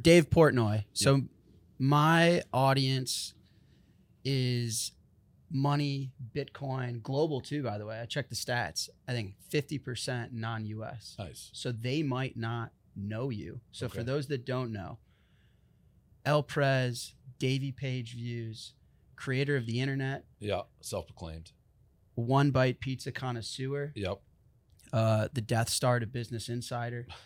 Dave Portnoy. So my audience is money, Bitcoin, global too, by the way. I checked the stats. I think 50% non US. Nice. So they might not know you. So for those that don't know, El Prez, Davy Page Views, creator of the internet, Yeah. Self proclaimed. One Bite Pizza connoisseur, Yep. uh, the Death Star to Business Insider.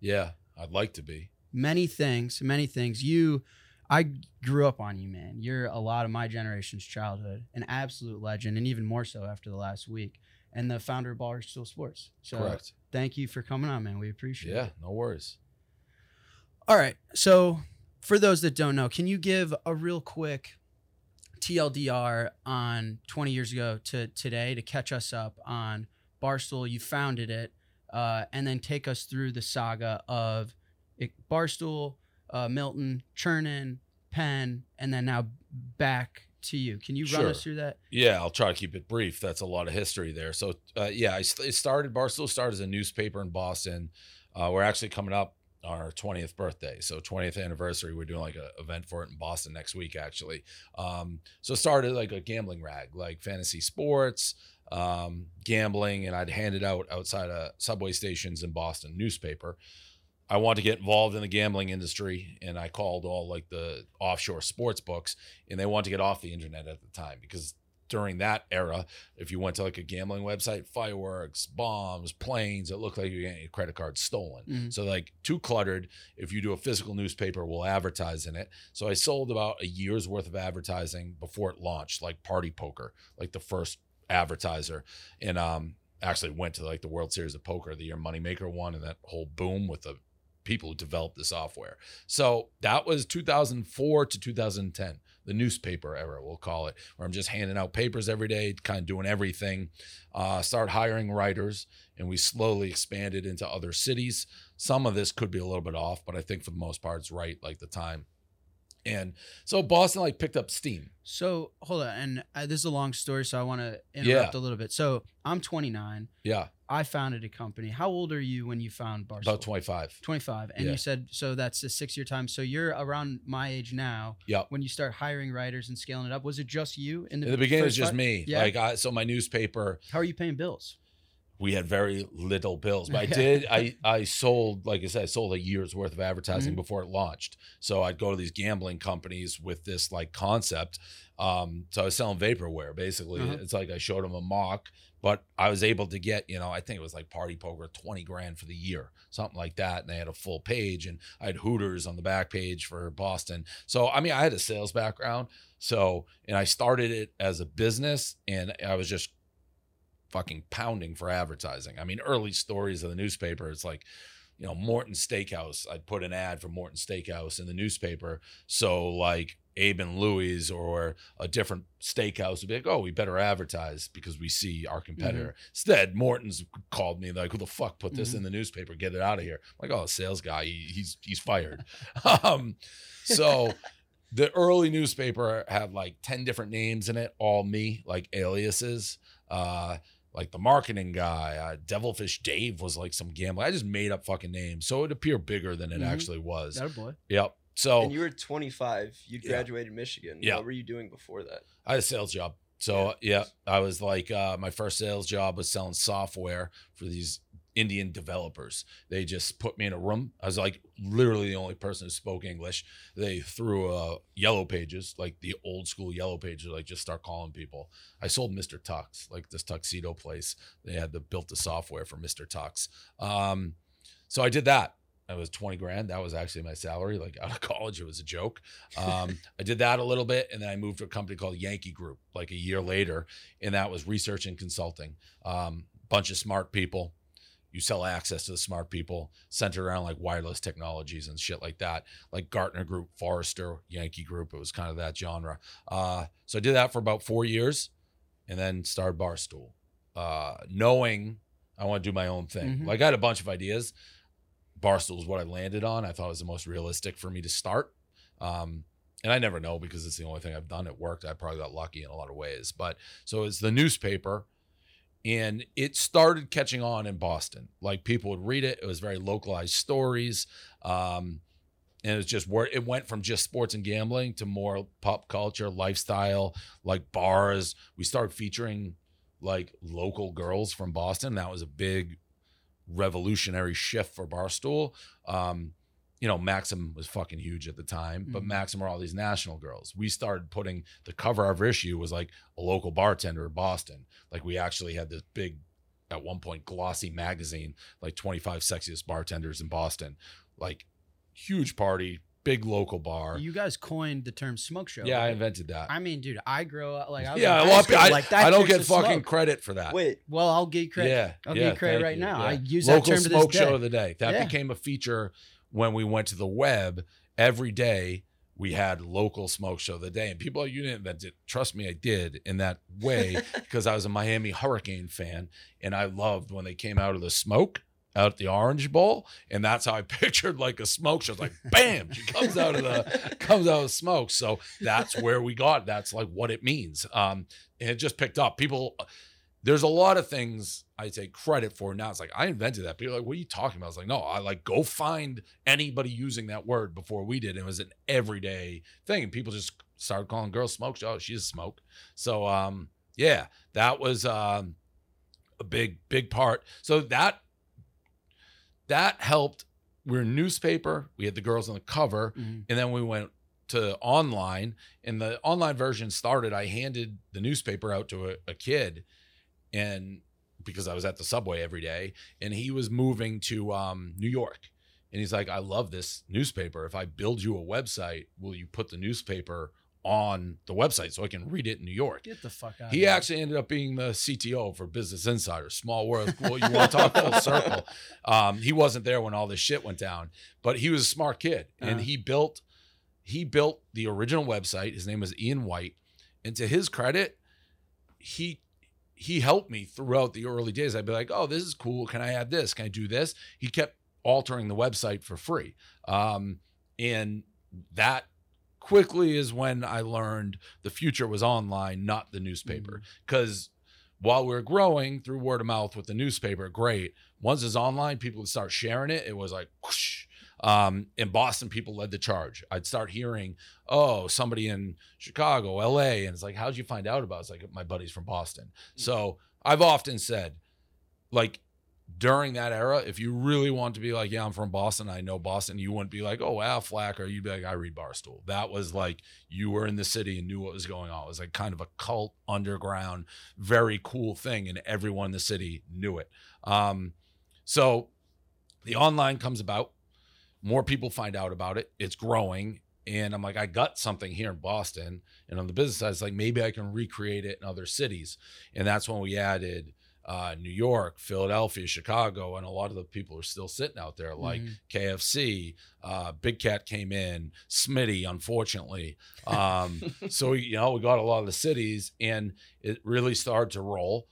Yeah. I'd like to be. Many things, many things. You, I grew up on you, man. You're a lot of my generation's childhood, an absolute legend, and even more so after the last week. And the founder of Barstool Sports. So Correct. thank you for coming on, man. We appreciate Yeah. it. Yeah, no worries. All right. So for those that don't know, can you give a real quick TLDR on 20 years ago to today to catch us up on Barstool? You founded it, uh, and then take us through the saga of Barstool, uh, Milton, Chernin, Penn, and then now back to you. Can you run Sure. us through that? Yeah, I'll try to keep it brief. That's a lot of history there. So, uh, yeah, I it started, Barstool started as a newspaper in Boston. Uh, we're actually coming up on our 20th birthday. So, 20th anniversary. We're doing like an event for it in Boston next week, actually. Um, so, it started like a gambling rag, like fantasy sports, um, gambling, and I'd hand it out outside of subway stations in Boston, newspaper. I want to get involved in the gambling industry, and I called all like the offshore sports books, and they want to get off the internet at the time because during that era, if you went to like a gambling website, fireworks, bombs, planes, it looked like you were getting your credit card stolen. Mhm. So like too cluttered. If you do a physical newspaper, we'll advertise in it. So I sold about a year's worth of advertising before it launched, like Party Poker, like the first advertiser, and um actually went to like the World Series of Poker, the year Moneymaker won, and that whole boom with the people who developed the software. So that was 2004 to 2010, the newspaper era, we'll call it, where I'm just handing out papers every day, kind of doing everything. Uh, start hiring writers, and we slowly expanded into other cities. Some of this could be a little bit off, but I think for the most part, it's right, like the time. And so Boston like picked up steam. So hold on, and uh, this is a long story, so I want to interrupt a little bit. So I'm 29. Yeah, I founded a company. How old are you when you found Barstool? about 25. 25. And Yeah. you said, so that's a six year time. So you're around my age now. Yeah. When you start hiring writers and scaling it up, was it just you in the, In the beginning, it was just five- me. Yeah. Like, I, so my newspaper, How are you paying bills? We had very little bills but i did i i sold like i said i sold a year's worth of advertising Mhm. before it launched so i'd go to these gambling companies with this like concept um so i was selling vaporware basically Uh-huh. it's like i showed them a mock but i was able to get you know i think it was like party poker 20 grand for the year something like that and they had a full page and i had hooters on the back page for boston so i mean i had a sales background so and i started it as a business and i was just fucking pounding for advertising. I mean, early stories of the newspaper, it's like, you know, Morton Steakhouse. I'd put an ad for Morton Steakhouse in the newspaper. So like Abe and Louie's or a different steakhouse would be like, oh, we better advertise because we see our competitor. Instead, Morton's called me like, who the fuck put this Mhm. in the newspaper? Get it out of here. I'm like, oh, sales guy, he, he's he's fired. um, so the early newspaper had like 10 different names in it, all me, like aliases. Uh, like the marketing guy, uh, Devilfish Dave was like some gambler. I just made up fucking names, so it appeared bigger than it Mhm. actually was. That a boy. Yep. So And you were 25. You Yeah. graduated Michigan. Yeah. What were you doing before that? I had a sales job. So yeah, I was like, uh, my first sales job was selling software for these Indian developers. They just put me in a room. I was like literally the only person who spoke English. They threw uh, yellow pages, like the old school yellow pages, like just start calling people. I sold Mr. Tux, like this tuxedo place. They had the built the software for Mr. Tux. Um, so I did that. I was 20 grand. That was actually my salary. Like out of college, it was a joke. Um, I did that a little bit, and then I moved to a company called Yankee Group like a year later, and that was research and consulting. Um, bunch of smart people. You sell access to the smart people, centered around like wireless technologies and shit like that, like Gartner Group, Forrester, Yankee Group. It was kind of that genre. Uh, so I did that for about four years, and then started Barstool, uh, knowing I want to do my own thing. Mhm. Like I had a bunch of ideas. Barstool is what I landed on. I thought it was the most realistic for me to start. Um, and I never know because it's the only thing I've done. It worked. I probably got lucky in a lot of ways. But so it's the newspaper, and it started catching on in Boston. Like people would read it. It was very localized stories. Um, and it's just where it went from just sports and gambling to more pop culture, lifestyle, like bars. We started featuring like local girls from Boston. That was a big revolutionary shift for Barstool. Um, you know, Maxim was fucking huge at the time, but Mhm. Maxim were all these national girls. We started putting the cover of our issue was like a local bartender in Boston. Like we actually had this big, at one point, glossy magazine, like 25 sexiest bartenders in Boston. Like huge party, big local bar. You guys coined the term smoke show. yeah, I invented that. I mean, dude, I grow up like I was yeah, in a lot high of people, school, I, like that I don't get fucking smoke. credit for that. Wait, Well, I'll get credit. Yeah, I'll yeah, give you credit right you, now. yeah. I use local that term to this smoke day. show of the day. That Yeah. became a feature when we went to the web. Every day we had local smoke show of the day, and people, you didn't invent it. Trust me, I did in that way because I was a Miami Hurricane fan, and I loved when they came out of the smoke. Out the Orange Bowl, and that's how I pictured like a smoke show. It's like, bam, she comes out of the comes out of smoke. So that's where we got. That's like what it means. Um, and it just picked up. People, there's a lot of things I take credit for now. It's like I invented that. People are like, what are you talking about? I was like, no, I like go find anybody using that word before we did. It was an everyday thing, and people just started calling girls smoke. Oh, she's a smoke. So um, yeah, that was um a big big part. So that that helped. We're a newspaper. We had the girls on the cover, Mhm. and then we went to online. And the online version started. I handed the newspaper out to a, a kid, and because I was at the subway every day, and he was moving to um, New York, and he's like, "I love this newspaper. If I build you a website, will you put the newspaper on the website so I can read it in New York?" Get the fuck out. He actually ended up being the CTO for Business Insider. Small world. Well, you want to talk full circle? Um, he wasn't there when all this shit went down, but he was a smart kid, and Uh-huh. he built he built the original website. His name was Ian White, and to his credit, he he helped me throughout the early days. I'd be like, "Oh, this is cool. Can I add this? Can I do this?" He kept altering the website for free, um, and that quickly is when I learned the future was online, not the newspaper. Because while we are growing through word of mouth with the newspaper, great. Once it's online, people would start sharing it. It was like whoosh. Um, in Boston, people led the charge. I'd start hearing, oh, somebody in Chicago, LA. And it's like, how'd you find out about it? It's like, my buddy's from Boston. So I've often said, like, during that era, if you really want to be like, yeah, I'm from Boston, I know Boston, you wouldn't be like, oh, Al Flacker. You'd be like, I read Barstool. That was like, you were in the city and knew what was going on. It was like kind of a cult, underground, very cool thing, and everyone in the city knew it. Um, so the online comes about, more people find out about it, it's growing. And I'm like, I got something here in Boston. And on the business side, it's like, maybe I can recreate it in other cities. And that's when we added uh, New York, Philadelphia, Chicago, and a lot of the people are still sitting out there, like Mhm. KFC. Uh, Big Cat came in, Smitty, unfortunately. Um, so you know, we got a lot of the cities, and it really started to roll.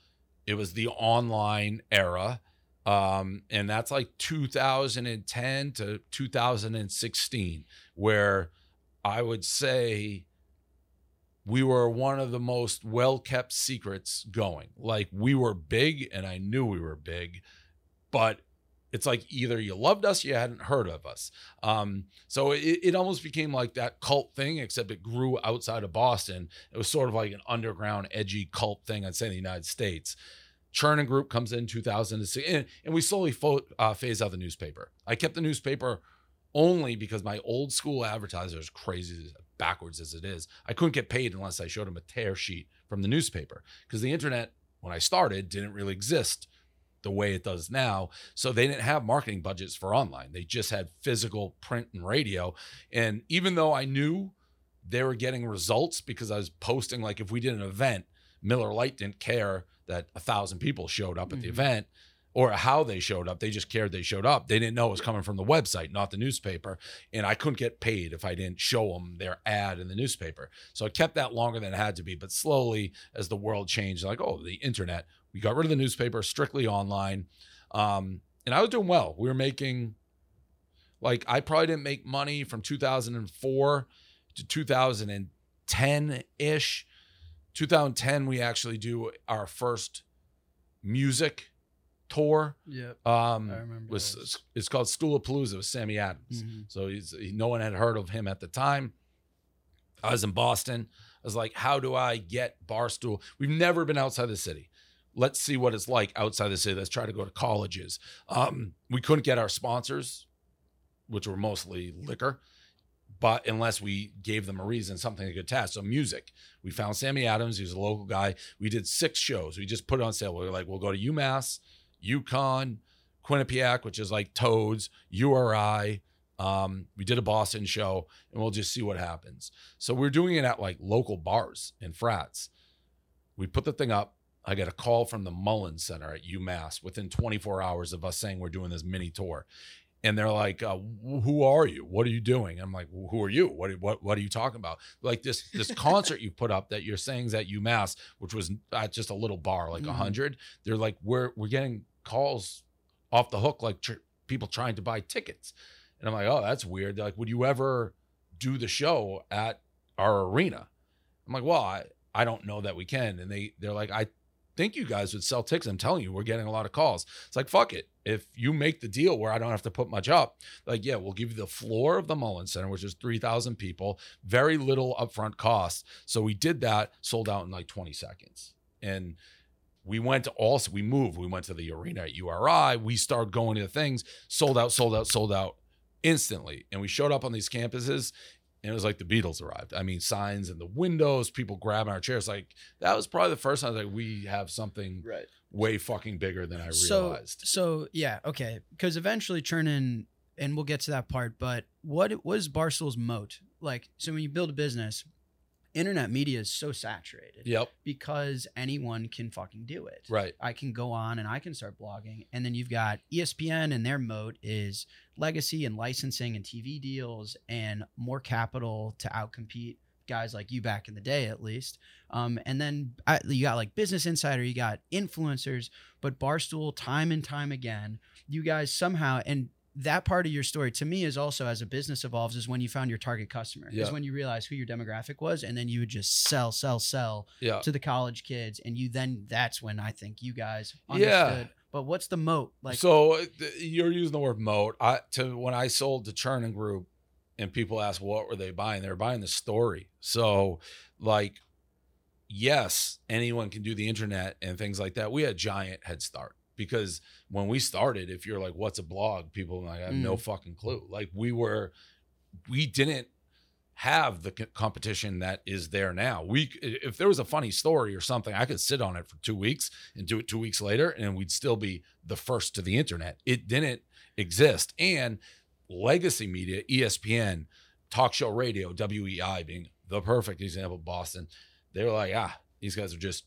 It was the online era, um, and that's like 2010 to 2016, where I would say we were one of the most well kept secrets going. Like we were big, and I knew we were big, but it's like either you loved us, you hadn't heard of us. Um, so it, it almost became like that cult thing, except it grew outside of Boston. It was sort of like an underground, edgy cult thing, I'd say, in the United States. Chernin Group comes in 2006, and, and we slowly fo- uh, phase out the newspaper. I kept the newspaper only because my old school advertiser is crazy backwards as it is. I couldn't get paid unless I showed him a tear sheet from the newspaper because the internet, when I started, didn't really exist the way it does now. So they didn't have marketing budgets for online. They just had physical print and radio. And even though I knew they were getting results because I was posting, like if we did an event, Miller Lite didn't care that a thousand people showed up at the Mhm. event or how they showed up. They just cared they showed up. They didn't know it was coming from the website, not the newspaper. And I couldn't get paid if I didn't show them their ad in the newspaper. So I kept that longer than it had to be. But slowly, as the world changed, like, oh, the internet, we got rid of the newspaper, strictly online. Um, and I was doing well. We were making, like, I probably didn't make money from 2004 to 2010 ish. 2010, we actually do our first music tour. Yeah, Um, I remember was those. it's called Stoolapalooza with Sammy Adams. Mhm. So he's he, no one had heard of him at the time. I was in Boston. I was like, how do I get Barstool? We've never been outside the city. Let's see what it's like outside the city. Let's try to go to colleges. Um, we couldn't get our sponsors, which were mostly liquor, but unless we gave them a reason, something they could test. So music. We found Sammy Adams. He was a local guy. We did six shows. We just put it on sale. We were like, we'll go to UMass, UConn, Quinnipiac, which is like Toads, URI. Um, we did a Boston show, and we'll just see what happens. So we're doing it at like local bars and frats. We put the thing up. I get a call from the Mullins Center at UMass within 24 hours of us saying we're doing this mini tour. And they're like, uh, "Who are you? What are you doing?" I'm like, "Who are you? What what what are you talking about?" Like this this concert you put up that you're saying is at UMass, which was at just a little bar, like a Mhm. hundred. They're like, "We're we're getting calls off the hook, like tr- people trying to buy tickets." And I'm like, "Oh, that's weird." They're like, "Would you ever do the show at our arena?" I'm like, "Well, I I don't know that we can." And they they're like, "I think you guys would sell tickets. I'm telling you, we're getting a lot of calls. It's like, fuck it. If you make the deal where I don't have to put much up, like, yeah, we'll give you the floor of the Mullen Center, which is 3,000 people, very little upfront cost. So we did that, sold out in like 20 seconds. And we went to also, we moved, we went to the arena at URI. We started going to things, sold out, sold out, sold out instantly. And we showed up on these campuses and it was like the Beatles arrived. I mean, signs in the windows, people grabbing our chairs. Like that was probably the first time that we have something Right. way fucking bigger than I so realized. so yeah okay because eventually Chernin and we'll get to that part but what was barstool's moat like so when you build a business internet media is so saturated yep. because anyone can fucking do it Right. I can go on and I can start blogging. And then you've got ESPN and their moat is legacy and licensing and TV deals and more capital to outcompete guys like you back in the day, at least. Um, and then uh, you got like Business Insider, you got influencers, but Barstool, time and time again, you guys somehow, and that part of your story to me is also as a business evolves is when you found your target customer Yeah. is when you realize who your demographic was and then you would just sell sell sell Yeah. to the college kids and you then that's when i think you guys Yeah. understood but what's the moat like so you're using the word moat. I to when I sold to Chernin Group, and people ask what were they buying? They were buying the story. So like, yes, anyone can do the internet and things like that. We had giant head start because when we started, if you're like, "What's a blog?" People like I have no fucking clue. Like we were, we didn't have the co- competition that is there now. We if there was a funny story or something, I could sit on it for 2 weeks and do it 2 weeks later and we'd still be the first to the internet. It didn't exist. And legacy media, ESPN, talk show radio, WEEI being the perfect example Boston. They were like, "Ah, these guys are just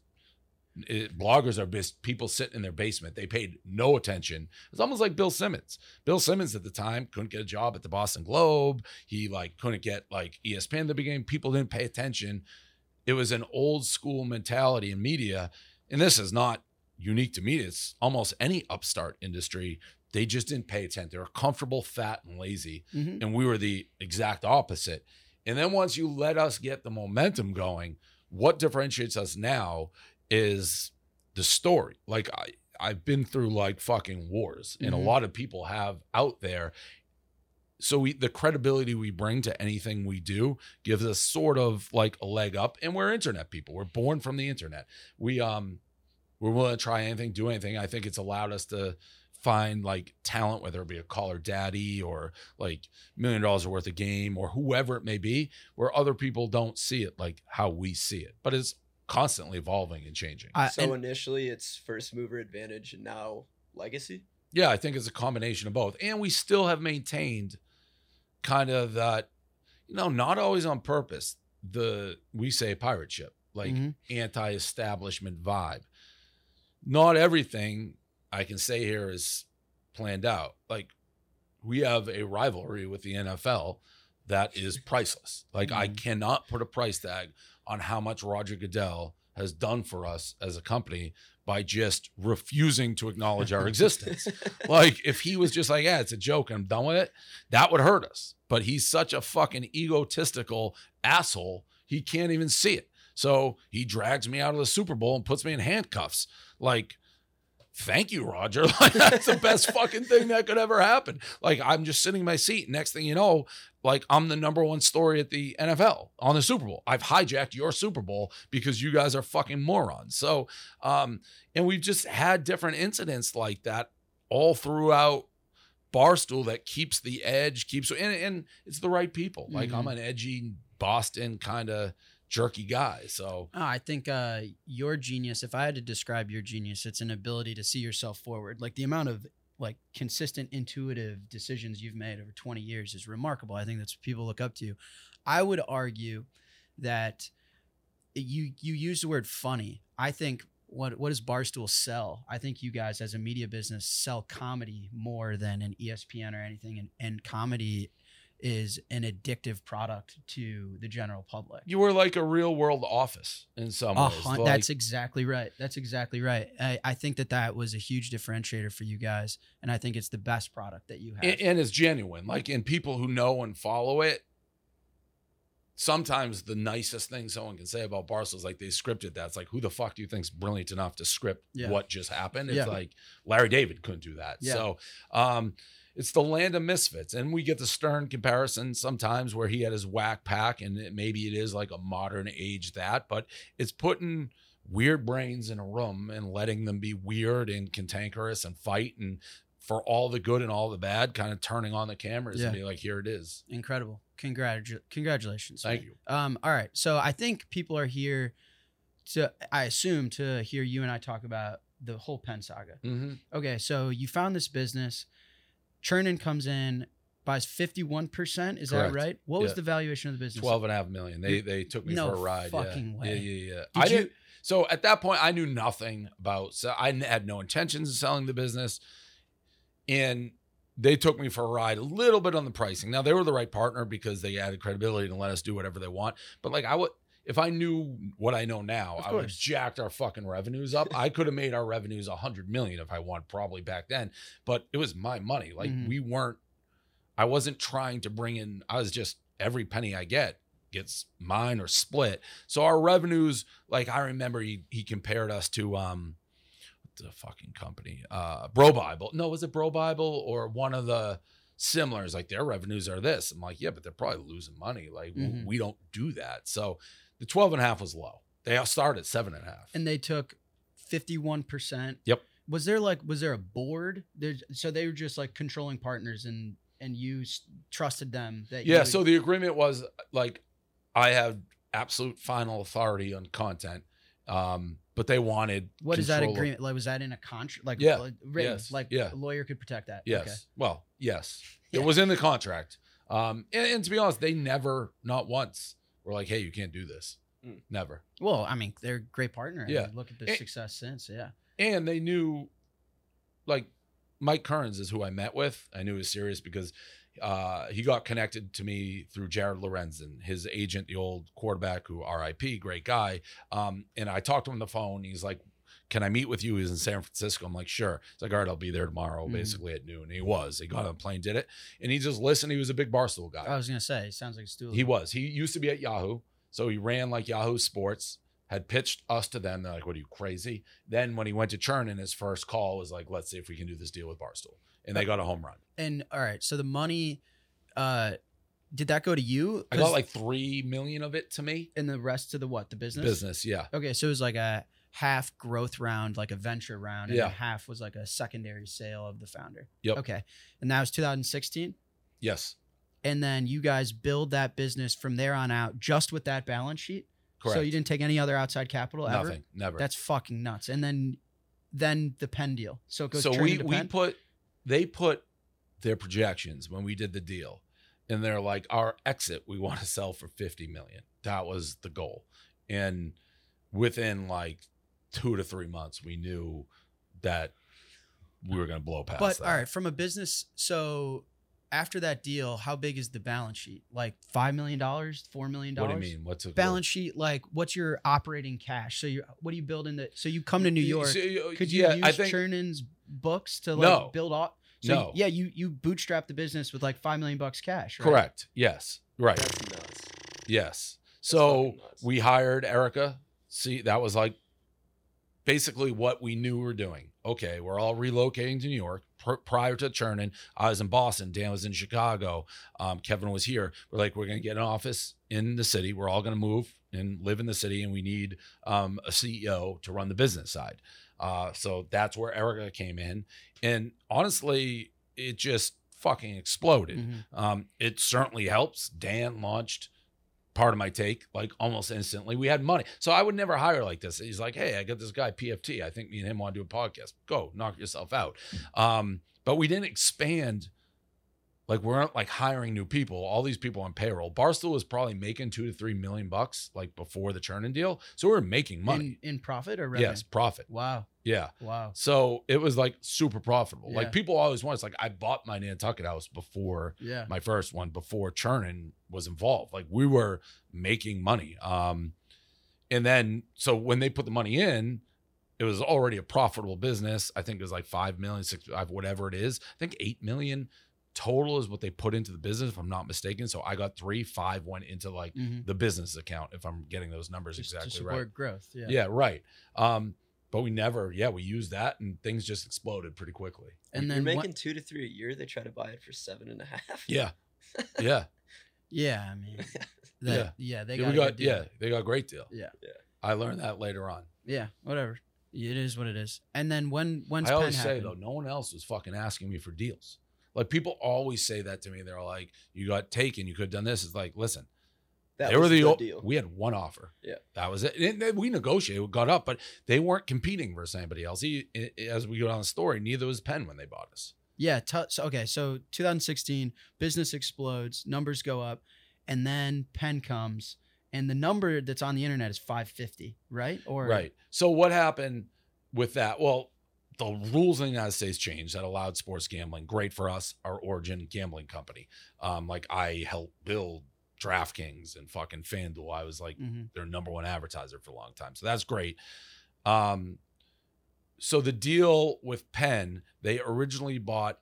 it, bloggers are just people sitting in their basement. They paid no attention. It's almost like Bill Simmons. Bill Simmons at the time couldn't get a job at the Boston Globe. He like couldn't get like ESPN the beginning. People didn't pay attention. It was an old school mentality in media. And this is not unique to media. It's almost any upstart industry. They just didn't pay attention. They were comfortable, fat, and lazy Mhm. and we were the exact opposite. And then once you let us get the momentum going, what differentiates us now is the story. Like I I've been through like fucking wars and Mhm. a lot of people have out there. So we the credibility we bring to anything we do gives us sort of like a leg up and we're internet people. We're born from the internet. We um we're willing to try anything, do anything. I think it's allowed us to find like talent, whether it be a Call Her Daddy or like million dollars worth of game or whoever it may be, where other people don't see it like how we see it. But it's constantly evolving and changing. I- so and- initially it's first mover advantage and now legacy. yeah, I think it's a combination of both. And we still have maintained kind of that, you know, not always on purpose, the we say pirate ship, like Mhm. anti-establishment vibe. Not everything I can say here is planned out. Like we have a rivalry with the NFL that is priceless. Like I Mhm. cannot put a price tag on how much Roger Goodell has done for us as a company by just refusing to acknowledge our existence. like if he was just like, yeah, it's a joke, I'm done with it, that would hurt us. But he's such a fucking egotistical asshole, he can't even see it. So he drags me out of the Super Bowl and puts me in handcuffs. Like thank you, Roger. Like that's the best fucking thing that could ever happen. Like I'm just sitting in my seat. Next thing you know, like I'm the number one story at the NFL on the Super Bowl. I've hijacked your Super Bowl because you guys are fucking morons. So, um, and we've just had different incidents like that all throughout Barstool that keeps the edge, keeps and, and it's the right people. Like I'm an edgy Boston kind of jerky guy. So Oh, I think uh, your genius, if I had to describe your genius, it's an ability to see yourself forward. Like the amount of like consistent, intuitive decisions you've made over 20 years is remarkable. I think that's people look up to you. I would argue that you you use the word funny. I think what what does Barstool sell? I think you guys as a media business sell comedy more than an ESPN or anything, and and comedy is an addictive product to the general public. you were like a real world office in some A ways. Like, that's exactly right. That's exactly right. I, I think that that was a huge differentiator for you guys, and I think it's the best product that you have. and, and it's genuine. Like in people who know and follow it. Sometimes the nicest thing someone can say about Barstool is like they scripted that. It's like who the fuck do you think's brilliant enough to script Yeah. what just happened? It's Yeah. like Larry David couldn't do that. Yeah. So um it's the land of misfits. And we get the stern comparison sometimes where he had his whack pack and it, maybe it is like a modern age that, but it's putting weird brains in a room and letting them be weird and cantankerous and fight and for all the good and all the bad, kind of turning on the cameras and be like, here it is. Incredible. Congratu- congratulations. Thank man. you. Um, all right. So I think people are here to, I assume, to hear you and I talk about the whole Penn saga. Mm-hmm. Okay. So you found this business. Chernin comes in, buys 51%. Is that right? What was the valuation of the business? 12 and a half million. They they took me No for a ride. fucking yeah. way. Yeah, yeah, yeah. Did I you- didn't so at that point I knew nothing about so I had no intentions of selling the business. And they took me for a ride a little bit on the pricing. Now they were the right partner because they added credibility to let us do whatever they want. But like I would if I knew what I know now, I would have jacked our fucking revenues up. I could have made our revenues a hundred million if I want, probably back then. But it was my money. Like Mhm. we weren't. I wasn't trying to bring in. I was just every penny I get gets mine or split. So our revenues, like I remember, he he compared us to um, what the fucking company, uh, BroBible. No, was it BroBible or one of the similars? Like their revenues are this. I'm like, yeah, but they're probably losing money. Like Mhm. we don't do that. So the 12 and a half was low. They all started at seven and a half. and they took 51%. Yep. Was there like was there a board? There's so they were just like controlling partners and and you s- trusted them that you Yeah. would- So the agreement was like, I have absolute final authority on content. Um, but they wanted what is that control of- agreement? Like was that in a contract like Yeah. like, written Yes. like Yeah. a lawyer could protect that. Yes. Okay. Well, yes. Yeah. It was in the contract. Um, and, and to be honest, they never, not once, were like, "Hey, you can't do this." Mm. Never. Well, I mean, they're a great partner. Yeah. Yeah. Look at the And- success since. Yeah. And they knew, like, Mike Kerns is who I met with. I knew he was serious because uh, he got connected to me through Jared Lorenzen, his agent, the old quarterback who RIP, great guy. Um, and I talked to him on the phone. He's like, can I meet with you? He's in San Francisco. I'm like, sure. He's like, all right, I'll be there tomorrow, Mhm. basically at noon. And he was. He got on a plane, did it. And he just listened. He was a big Barstool guy. I was gonna say, sounds like a stool. He was. He used to be at Yahoo. So he ran like Yahoo Sports, had pitched us to them. They're like, what are you, crazy? Then when he went to Churn his first call was like, let's see if we can do this deal with Barstool. And they got a home run. And all right, so the money, uh, did that go to you? I got like three million of it to me. and the rest to the what? The business. Business, yeah. Okay, so it was like a half growth round, like a venture round, and Yeah. half was like a secondary sale of the founder. Yep. Okay, and that was 2016. Yes. And then you guys build that business from there on out, just with that balance sheet. Correct. So you didn't take any other outside capital ever. Nothing. Never. That's fucking nuts. And then, then the Penn deal. So it goes. so we we put they put their projections when we did the deal and they're like our exit we want to sell for 50 million that was the goal and within like two to three months we knew that we were going to blow past But that. all right, from a business, so after that deal, how big is the balance sheet? Like five million dollars, four million dollars. what do you mean what's a Balance sheet, like what's your operating cash? So you, what do you build in the? So you come to New York. So, Could you yeah, use I think Chernin's books to like No. build off? So No. yeah, you you bootstrap the business with like five million bucks cash. Right? correct yes right That's nuts. yes so we hired Erika see that was like basically what we knew we were doing. Okay, we're all relocating to New York. Pr- prior to Chernin, I was in Boston. Dan was in Chicago. Um, Kevin was here. We're like, we're going to get an office in the city. We're all going to move and live in the city, and we need um, a CEO to run the business side. Uh, so that's where Erika came in. And honestly, it just fucking exploded. Mhm. Um, it certainly helps. Dan launched Pardon My Take like almost instantly. We had money. So I would never hire like this. He's like, hey, I got this guy, PFT. I think me and him want to do a podcast. Go knock yourself out. Um, but we didn't expand. Like we weren't like hiring new people. All these people on payroll. Barstool was probably making two to three million bucks like before the Chernin deal. So we are making money. in, in profit or revenue? yes, profit. Wow. Yeah. Wow. So it was like super profitable. Yeah. Like people always want. It's like I bought my Nantucket house before Yeah. my first one before Chernin was involved. Like we were making money. Um, and then so when they put the money in, it was already a profitable business. I think it was like five million, six, five, whatever it is. I think eight million total is what they put into the business, if I'm not mistaken. So I got three, five went into like Mhm. the business account, if I'm getting those numbers Just exactly to support right. growth. Yeah. Yeah, right. Um, but we never, yeah, we used that and things just exploded pretty quickly. And You're then making what- two to three a year. They try to buy it for seven and a half. Yeah. Yeah. yeah, I mean, that, yeah. they yeah, got, we a got good deal. yeah, they got a great deal. Yeah. Yeah. I learned that later on. Yeah, whatever. It is what it is. And then when when's I always Penn say happen? though, no one else was fucking asking me for deals. Like people always say that to me. They're like, "You got taken. You could have done this." It's like, listen, That they was were the the o- deal. we had one offer. Yeah. that was it. And then we negotiated, got up, but they weren't competing versus anybody else. He, as we go down the story, neither was Penn when they bought us. Yeah. T- so, okay. So 2016, business explodes, numbers go up, and then Penn comes, and the number that's on the internet is 550, right? Or Right. So what happened with that? Well, the rules in the United States changed that allowed sports gambling. Great for us, our origin gambling company. Um, like I helped build DraftKings and fucking FanDuel. I was like Mhm. their number one advertiser for a long time. So that's great. Um, so the deal with Penn, they originally bought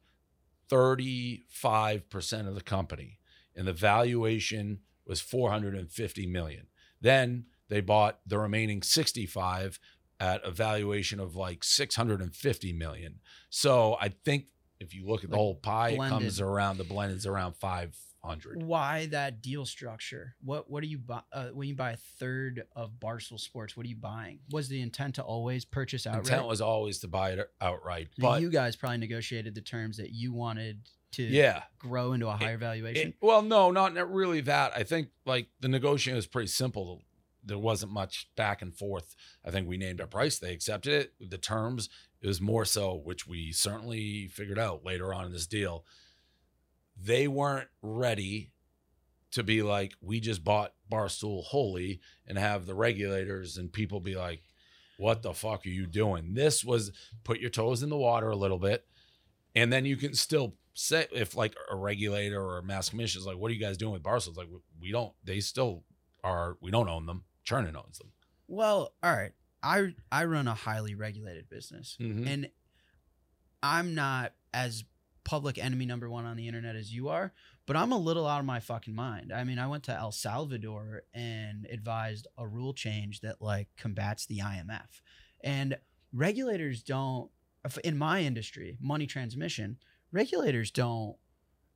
35% of the company and the valuation was 450 million. Then they bought the remaining 65 at a valuation of like 650 million. So I think if you look at the Like whole pie, it comes around the blend is around 500. Why that deal structure? What what do you buy uh, when you buy a third of Barstool Sports? What are you buying? Was the intent to always purchase outright? Intent was always to buy it outright, And but you guys probably negotiated the terms that you wanted to yeah, grow into a higher valuation. It- well, no, not not really that. I think like the negotiation was pretty simple. There wasn't much back and forth. I think we named our price. They accepted it. The terms, it was more so, which we certainly figured out later on in this deal. They weren't ready to be like, we just bought Barstool wholly and have the regulators and people be like, what the fuck are you doing? This was put your toes in the water a little bit and then you can still say if like a regulator or a mass commission is like, "What are you guys doing with Barstool?" It's like we- we don't. They still are. We don't own them. Chernin owns them. Well, all right. I I run a highly regulated business, Mhm. and I'm not as public enemy number one on the internet as you are, but I'm a little out of my fucking mind. I mean, I went to El Salvador and advised a rule change that like combats the IMF, and regulators don't. In my industry, money transmission, regulators don't.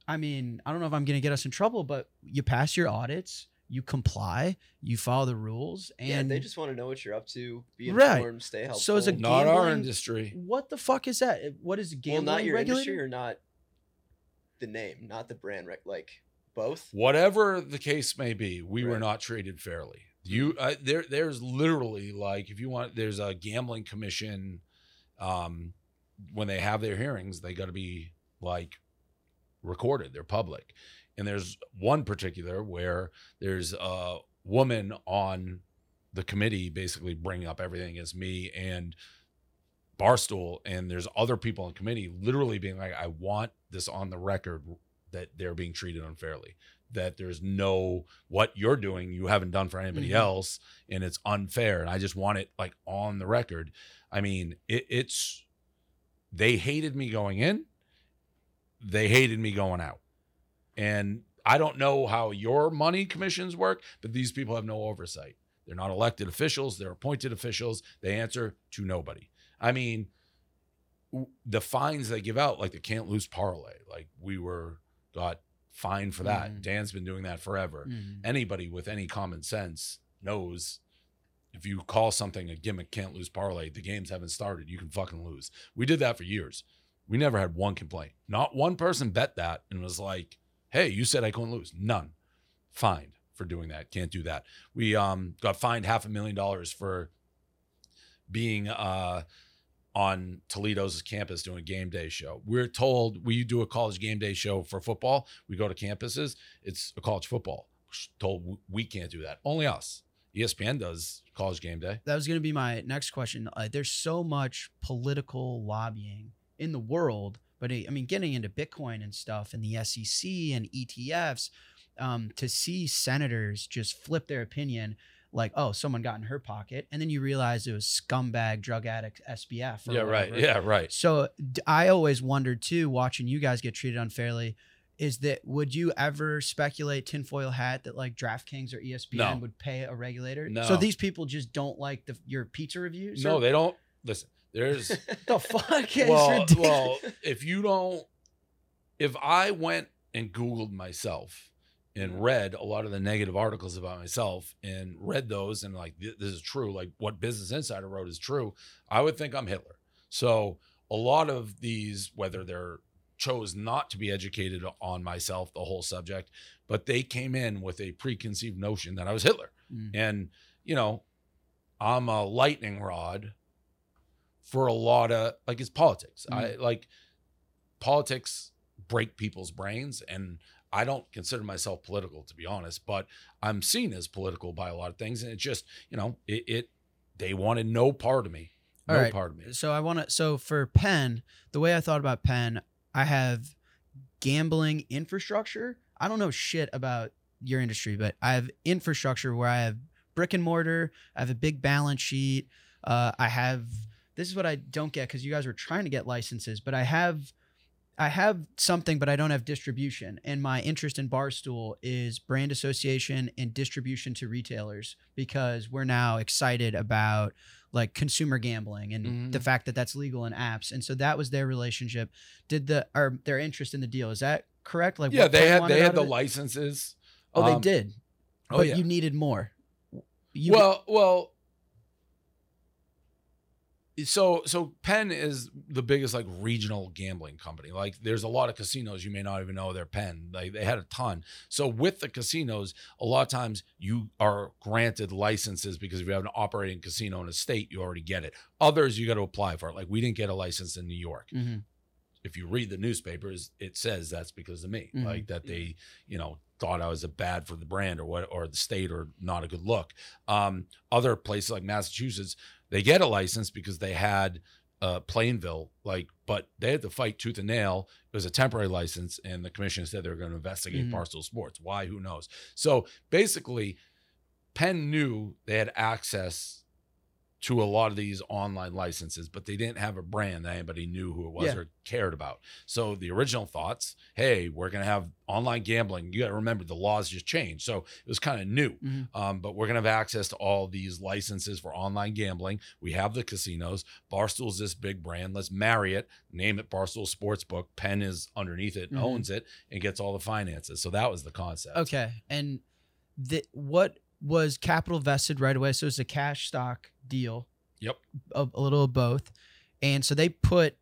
I mean, I don't know if I'm going to get us in trouble, but you pass your audits, you comply, you follow the rules, and yeah, they just want to know what you're up to, be Right. informed, stay helpful. So as a Not our Gambling- industry. What the fuck is that? What is well, gambling not your regulator? industry or not the name, not the brand, rec- like both. Whatever the case may be, we were not treated fairly. You uh, there. There's literally like if you want, there's a gambling commission. Um, when they have their hearings, they got to be like recorded. They're public, and there's one particular where there's a woman on the committee basically bringing up everything against me and Barstool, and there's other people on the committee literally being like, I want this on the record that they're being treated unfairly. That there's no what you're doing you haven't done for anybody Mhm. else, and it's unfair. And I just want it like on the record. I mean, it, it's they hated me going in, they hated me going out, and I don't know how your money commissions work, but these people have no oversight. They're not elected officials, they're appointed officials. They answer to nobody. I mean, the fines they give out, like the can't lose parlay, like we were got fined for that. Mhm. Dan's been doing that forever. Mhm. Anybody with any common sense knows if you call something a gimmick can't lose parlay, the games haven't started. You can fucking lose. We did that for years. We never had one complaint. Not one person bet that and was like, hey, you said I couldn't lose. None. Fined for doing that. Can't do that. We um got fined half a million dollars for being uh on Toledo's campus doing a game day show. We're told we do a college game day show for football. We go to campuses. It's a college football. Told we can't do that. Only us. ESPN does college game day. that was going to be my next question. Uh, there's so much political lobbying in the world, but I I mean, getting into Bitcoin and stuff and the SEC and ETFs, um, to see senators just flip their opinion, like, oh, someone got in her pocket, and then you realize it was scumbag drug addict SBF. or Yeah, right. Yeah, right. So I always wondered too, watching you guys get treated unfairly. Is that would you ever speculate tinfoil hat that like DraftKings or ESPN No. would pay a regulator? No. So these people just don't like the your pizza reviews? No, or- they don't. Listen, there's the fuck is well, ridiculous. well, if you don't, if I went and Googled myself and read a lot of the negative articles about myself and read those and like "Th- this is true, like what Business Insider wrote is true, I would think I'm Hitler. So a lot of these, whether they're chose not to be educated on myself, the whole subject, but they came in with a preconceived notion that I was Hitler. Mm. And, you know, I'm a lightning rod for a lot of like it's politics. I like politics break people's brains and I don't consider myself political to be honest, but I'm seen as political by a lot of things and it just, you know, it, it they wanted no part of me. No right. part of me. So I want to. So for Penn, the way I thought about Penn, I have gambling infrastructure. I don't know shit about your industry, but I have infrastructure where I have brick and mortar. I have a big balance sheet. Uh, I have. This is what I don't get because you guys were trying to get licenses, but I have. I have something, but I don't have distribution. And my interest in Barstool is brand association and distribution to retailers because we're now excited about like consumer gambling and Mhm. the fact that that's legal in apps. And so that was their relationship. Did the or their interest in the deal? Is that correct? Like yeah, they had they had the it? licenses. Oh, they Um, did. Oh but yeah. you needed more. You, well, well. So, so Penn is the biggest like regional gambling company. Like, there's a lot of casinos you may not even know they're Penn. Like, they had a ton. So, with the casinos, a lot of times you are granted licenses because if you have an operating casino in a state, you already get it. Others, you got to apply for it. Like, we didn't get a license in New York. Mhm. If you read the newspapers, it says that's because of me. Mhm. Like that they, you know, thought I was a bad for the brand or what or the state or not a good look. Um, other places like Massachusetts, they get a license because they had uh, Plainville, like, but they had to fight tooth and nail. It was a temporary license, and the commission said they were going to investigate Mhm. Barstool Sports. Why? Who knows? So basically, Penn knew they had access to a lot of these online licenses, but they didn't have a brand that anybody knew who it was Yeah. or cared about. So the original thoughts, hey, we're going to have online gambling. You got to remember the laws just changed. So it was kind of new. Mhm. Um, but we're going to have access to all these licenses for online gambling. We have the casinos. Barstool's this big brand. Let's marry it, name it Barstool Sportsbook. Penn is underneath it, Mhm. owns it, and gets all the finances. So that was the concept. Okay. And the, what was capital vested right away? So it's a cash stock deal. Yep. A, a little of both. And so they put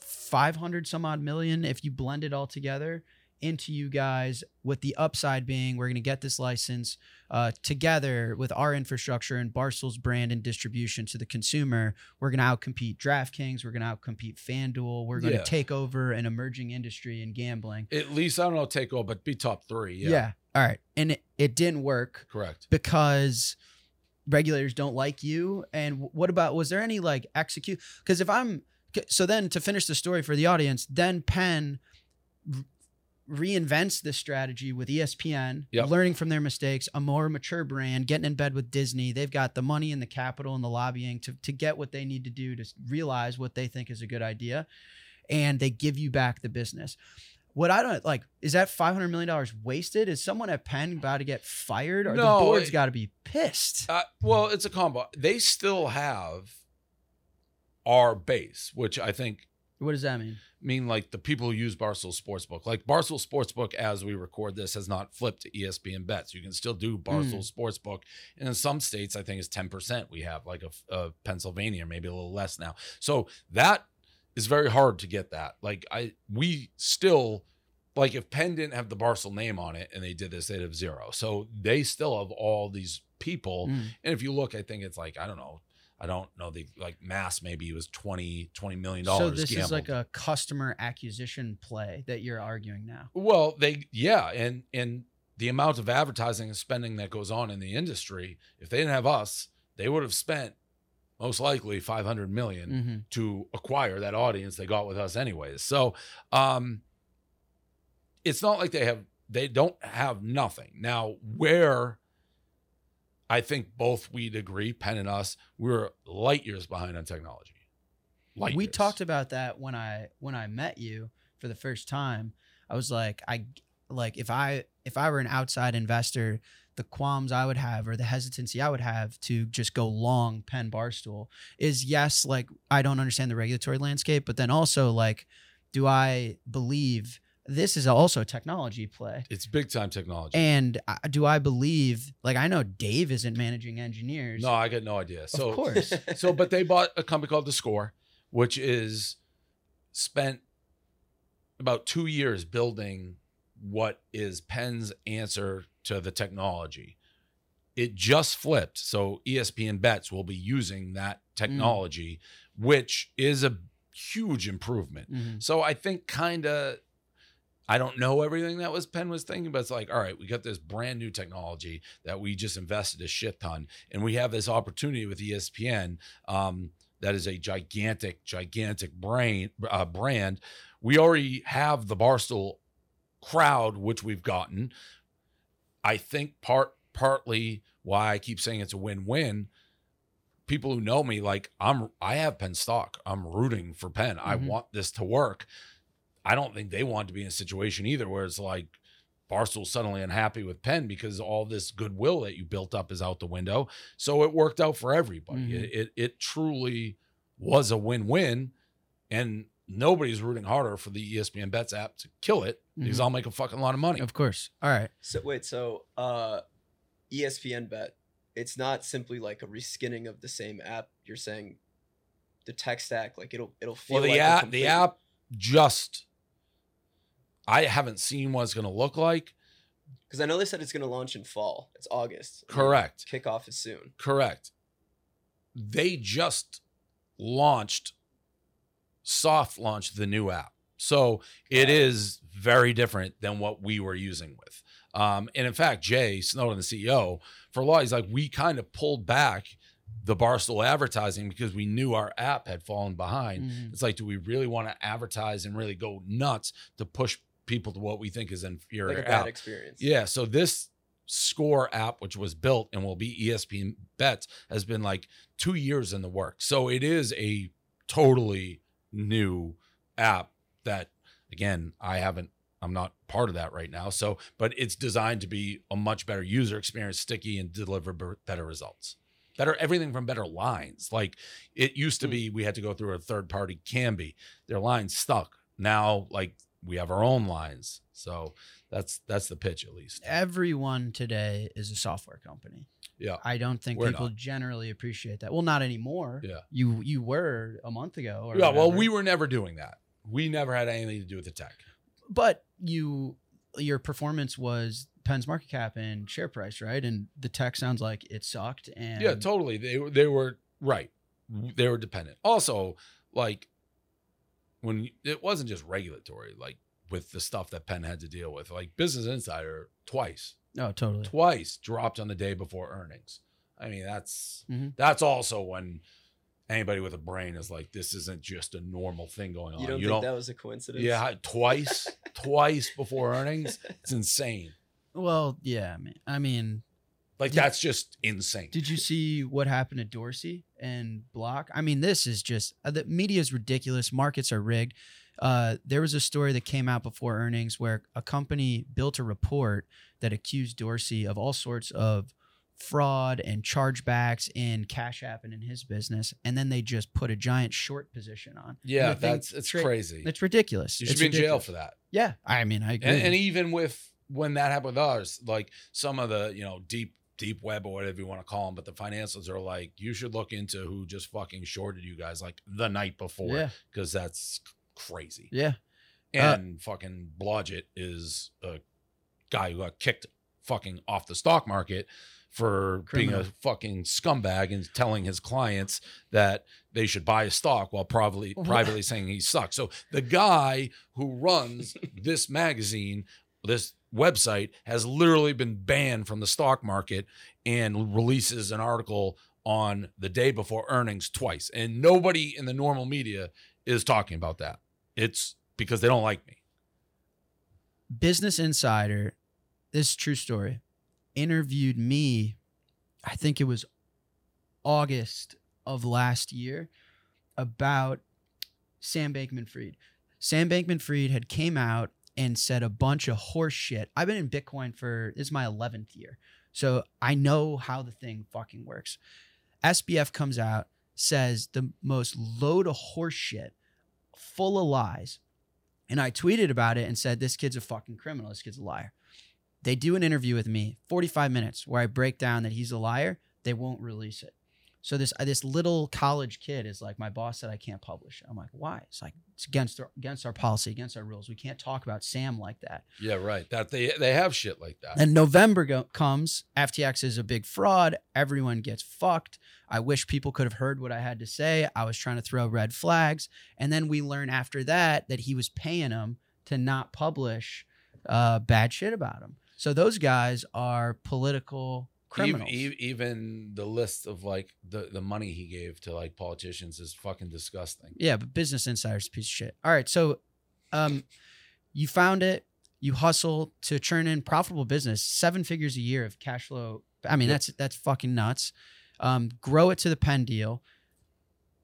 500 some odd million, if you blend it all together, into you guys, with the upside being we're going to get this license uh, together with our infrastructure and Barstool's brand and distribution to the consumer. We're going to outcompete DraftKings. We're going to outcompete FanDuel. We're going to Yeah. take over an emerging industry in gambling. At least, I don't know, take over, but be top three. Yeah. yeah. All right. And it, it didn't work Correct. because regulators don't like you and what about was there any like execute because if i'm so then to finish the story for the audience then penn reinvents this strategy with espn Yep. learning from their mistakes a more mature brand getting in bed with disney they've got the money and the capital and the lobbying to, to get what they need to do to realize what they think is a good idea and they give you back the business What I don't like is that five hundred million dollars wasted? Is someone at Penn about to get fired, or No, the board's got to be pissed? Uh, well, it's a combo. They still have our base, which I think What does that mean? mean like the people who use Barstool Sportsbook. Like Barstool Sportsbook, as we record this, has not flipped to ESPN bets. You can still do Barstool Sportsbook, and in some states, I think it's ten percent. We have like a, a Pennsylvania, maybe a little less now. So that is very hard to get that. Like I, we still. Like if Penn didn't have the Barstool name on it and they did this, they'd have zero. So they still have all these people. Mm. And if you look, I think it's like, I don't know. I don't know the like mass maybe it was 20 20 million So dollars this is like a customer acquisition play that you're arguing now. Well, they yeah, and and the amount of advertising and spending that goes on in the industry, if they didn't have us, they would have spent most likely 500 million Mm-hmm. to acquire that audience they got with us anyways. So, um it's not like they have they don't have nothing. Now, where I think both we'd agree, Penn and us, we're light years behind on technology. Light we years. talked about that when I when I met you for the first time. I was like, I like if I if I were an outside investor, the qualms I would have or the hesitancy I would have to just go long Penn Barstool is yes, like I don't understand the regulatory landscape, but then also like, do I believe this is also a technology play? it's big time technology. And I- do I believe like I know Dave isn't managing engineers. no, I got no idea. So of course. so but they bought a company called the score which is spent about two years building what is penn's answer to the technology it just flipped so espn bets will be using that technology which is a huge improvement Mhm. so I think kind of, I don't know everything that was Penn was thinking, but it's like, all right, we got this brand new technology that we just invested a shit ton, and we have this opportunity with ESPN. Um, that is a gigantic, gigantic brain uh, brand. We already have the Barstool crowd, which we've gotten. I think part partly why I keep saying it's a win-win people who know me like i'm i have penn stock. I'm rooting for penn. I Mhm. want this to work. I don't think they want to be in a situation either where it's like barstool's suddenly unhappy with penn because all this goodwill that you built up is out the window. So it worked out for everybody. Mhm. it, it it truly was a win-win and nobody's rooting harder for the espn bets app to kill it because Mhm. i'll make a fucking lot of money Of course. All right. So wait, so uh, ESPN Bet, it's not simply like a reskinning of the same app. You're saying the tech stack, like it'll it'll feel well the like app complete- the app just i haven't seen what it's going to look like because I know they said it's going to launch in fall. It's August. correct Kickoff is soon. Correct. They just launched, soft launched the new app. So it Wow. is very different than what we were using with. Um, and in fact, Jay Snowden, the CEO, for a while, he's like, we kind of pulled back the Barstool advertising because we knew our app had fallen behind. Mhm. It's like, do we really want to advertise and really go nuts to push people to what we think is inferior Like app? experience. Yeah. So this score app, which was built and will be ESPN bets, has been like two years in the works. So it is a totally new app that, again, I haven't. I'm not part of that right now. So, but it's designed to be a much better user experience, sticky, and deliver better results. Better everything from better lines. Like it used to hmm. be, we had to go through a third party Kambi. Their lines stuck. Now, like we have our own lines. So that's that's the pitch at least. Everyone today is a software company. Yeah. I don't think We're people not. generally appreciate that. Well, not anymore. Yeah. You you were a month ago. Or Yeah, well, we were never doing that. We never had anything to do with the tech. but you your performance was Penn's market cap and share price, right? And the tech sounds like it sucked. And yeah, totally. They were they were right. They were dependent. Also, like when you- it wasn't just regulatory, like with the stuff that Penn had to deal with, like Business Insider twice, Oh, totally. twice dropped on the day before earnings. I mean, that's Mhm. that's also when anybody with a brain is like, this isn't just a normal thing going on. You don't think that was a coincidence? yeah, twice, twice before earnings. It's insane. Well, yeah. I mean, I mean, Like Did- that's just insane. did you see what happened to Dorsey and Block? I mean, this is just uh, the media is ridiculous. Markets are rigged. Uh, there was a story that came out before earnings where a company built a report that accused Dorsey of all sorts of fraud and chargebacks in Cash App and in his business, and then they just put a giant short position on. Yeah, And the thing that's it's crazy. It's ridiculous. You should It's be in jail for that. Yeah, I mean, I agree. And, and even with when that happened with ours, like some of the you know deep deep web or whatever you want to call them, but the financials are like you should look into who just fucking shorted you guys like the night before yeah, because that's crazy. yeah. Uh, And fucking Blodget is a guy who got kicked fucking off the stock market for being a fucking scumbag and telling his clients that they should buy a stock while privately What? privately saying he sucks. So the guy who runs this magazine, this website has literally been banned from the stock market and releases an article on the day before earnings twice. And nobody in the normal media is talking about that. It's because they don't like me. Business Insider, this true story, interviewed me, I think it was August of last year, about Sam Bankman Fried. Sam Bankman Fried had came out and said a bunch of horse shit. I've been in Bitcoin for this is my 11th year. So I know how the thing fucking works. SBF comes out, says the most load of horse shit, full of lies. And I tweeted about it and said, This kid's a fucking criminal. This kid's a liar. They do an interview with me, 45 minutes, where I break down that he's a liar. They won't release it. So this uh, this little college kid is like, my boss said I can't publish. it." I'm like, why? It's like it's against our, against our policy, against our rules. We can't talk about Sam like that. Yeah, right. That they they have shit like that. And November go- comes. FTX is a big fraud. Everyone gets fucked. I wish people could have heard what I had to say. I was trying to throw red flags. And then we learn after that that he was paying them to not publish uh, bad shit about him. So those guys are political Even, criminals. e- even the list of like the, the money he gave to like politicians is fucking disgusting. Yeah, but Business Insider's piece of shit. All right, so um, you found it. You hustle to churn in profitable business, seven figures a year of cash flow. I mean, Yep. that's that's fucking nuts. Um, grow it to the Penn deal.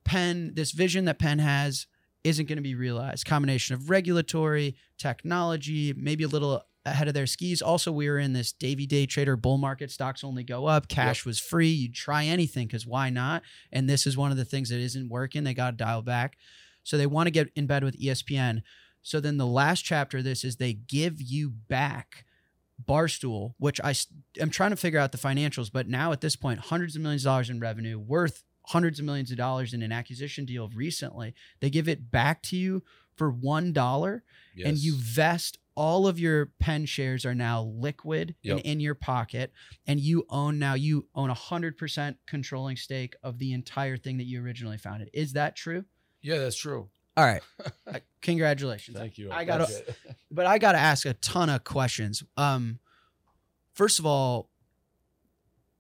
Penn, this vision that Penn has isn't going to be realized. Combination of regulatory, technology, maybe a little ahead of their skis. Also, we were in this Davey Day trader bull market. Stocks only go up. Cash was free. You'd try anything because why not? And this is one of the things that isn't working. They got to dial back. So they want to get in bed with ESPN. So then the last chapter of this is they give you back Barstool, which I am trying to figure out the financials, but now at this point, hundreds of millions of dollars in revenue, worth hundreds of millions of dollars in an acquisition deal recently. They give it back to you for one dollar, Yes. and you vest all of your Penn shares are now liquid Yep. and in your pocket, and you own now you own a hundred percent controlling stake of the entire thing that you originally founded. Is that true? yeah, that's true. All right, congratulations. Thank you. I gotta- but I got to ask a ton of questions. Um, first of all,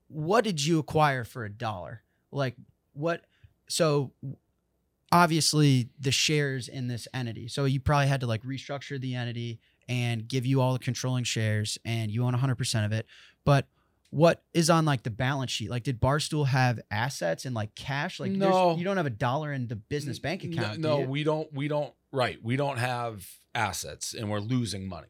what did you acquire for a dollar? Like what? So obviously the shares in this entity. So you probably had to like restructure the entity and give you all the controlling shares, and you own 100% of it. But what is on like the balance sheet? Like, did Barstool have assets and like cash? Like, No. you don't have a dollar in the business bank No- account. do No, we don't. We don't. Right. We don't have assets, and we're losing money.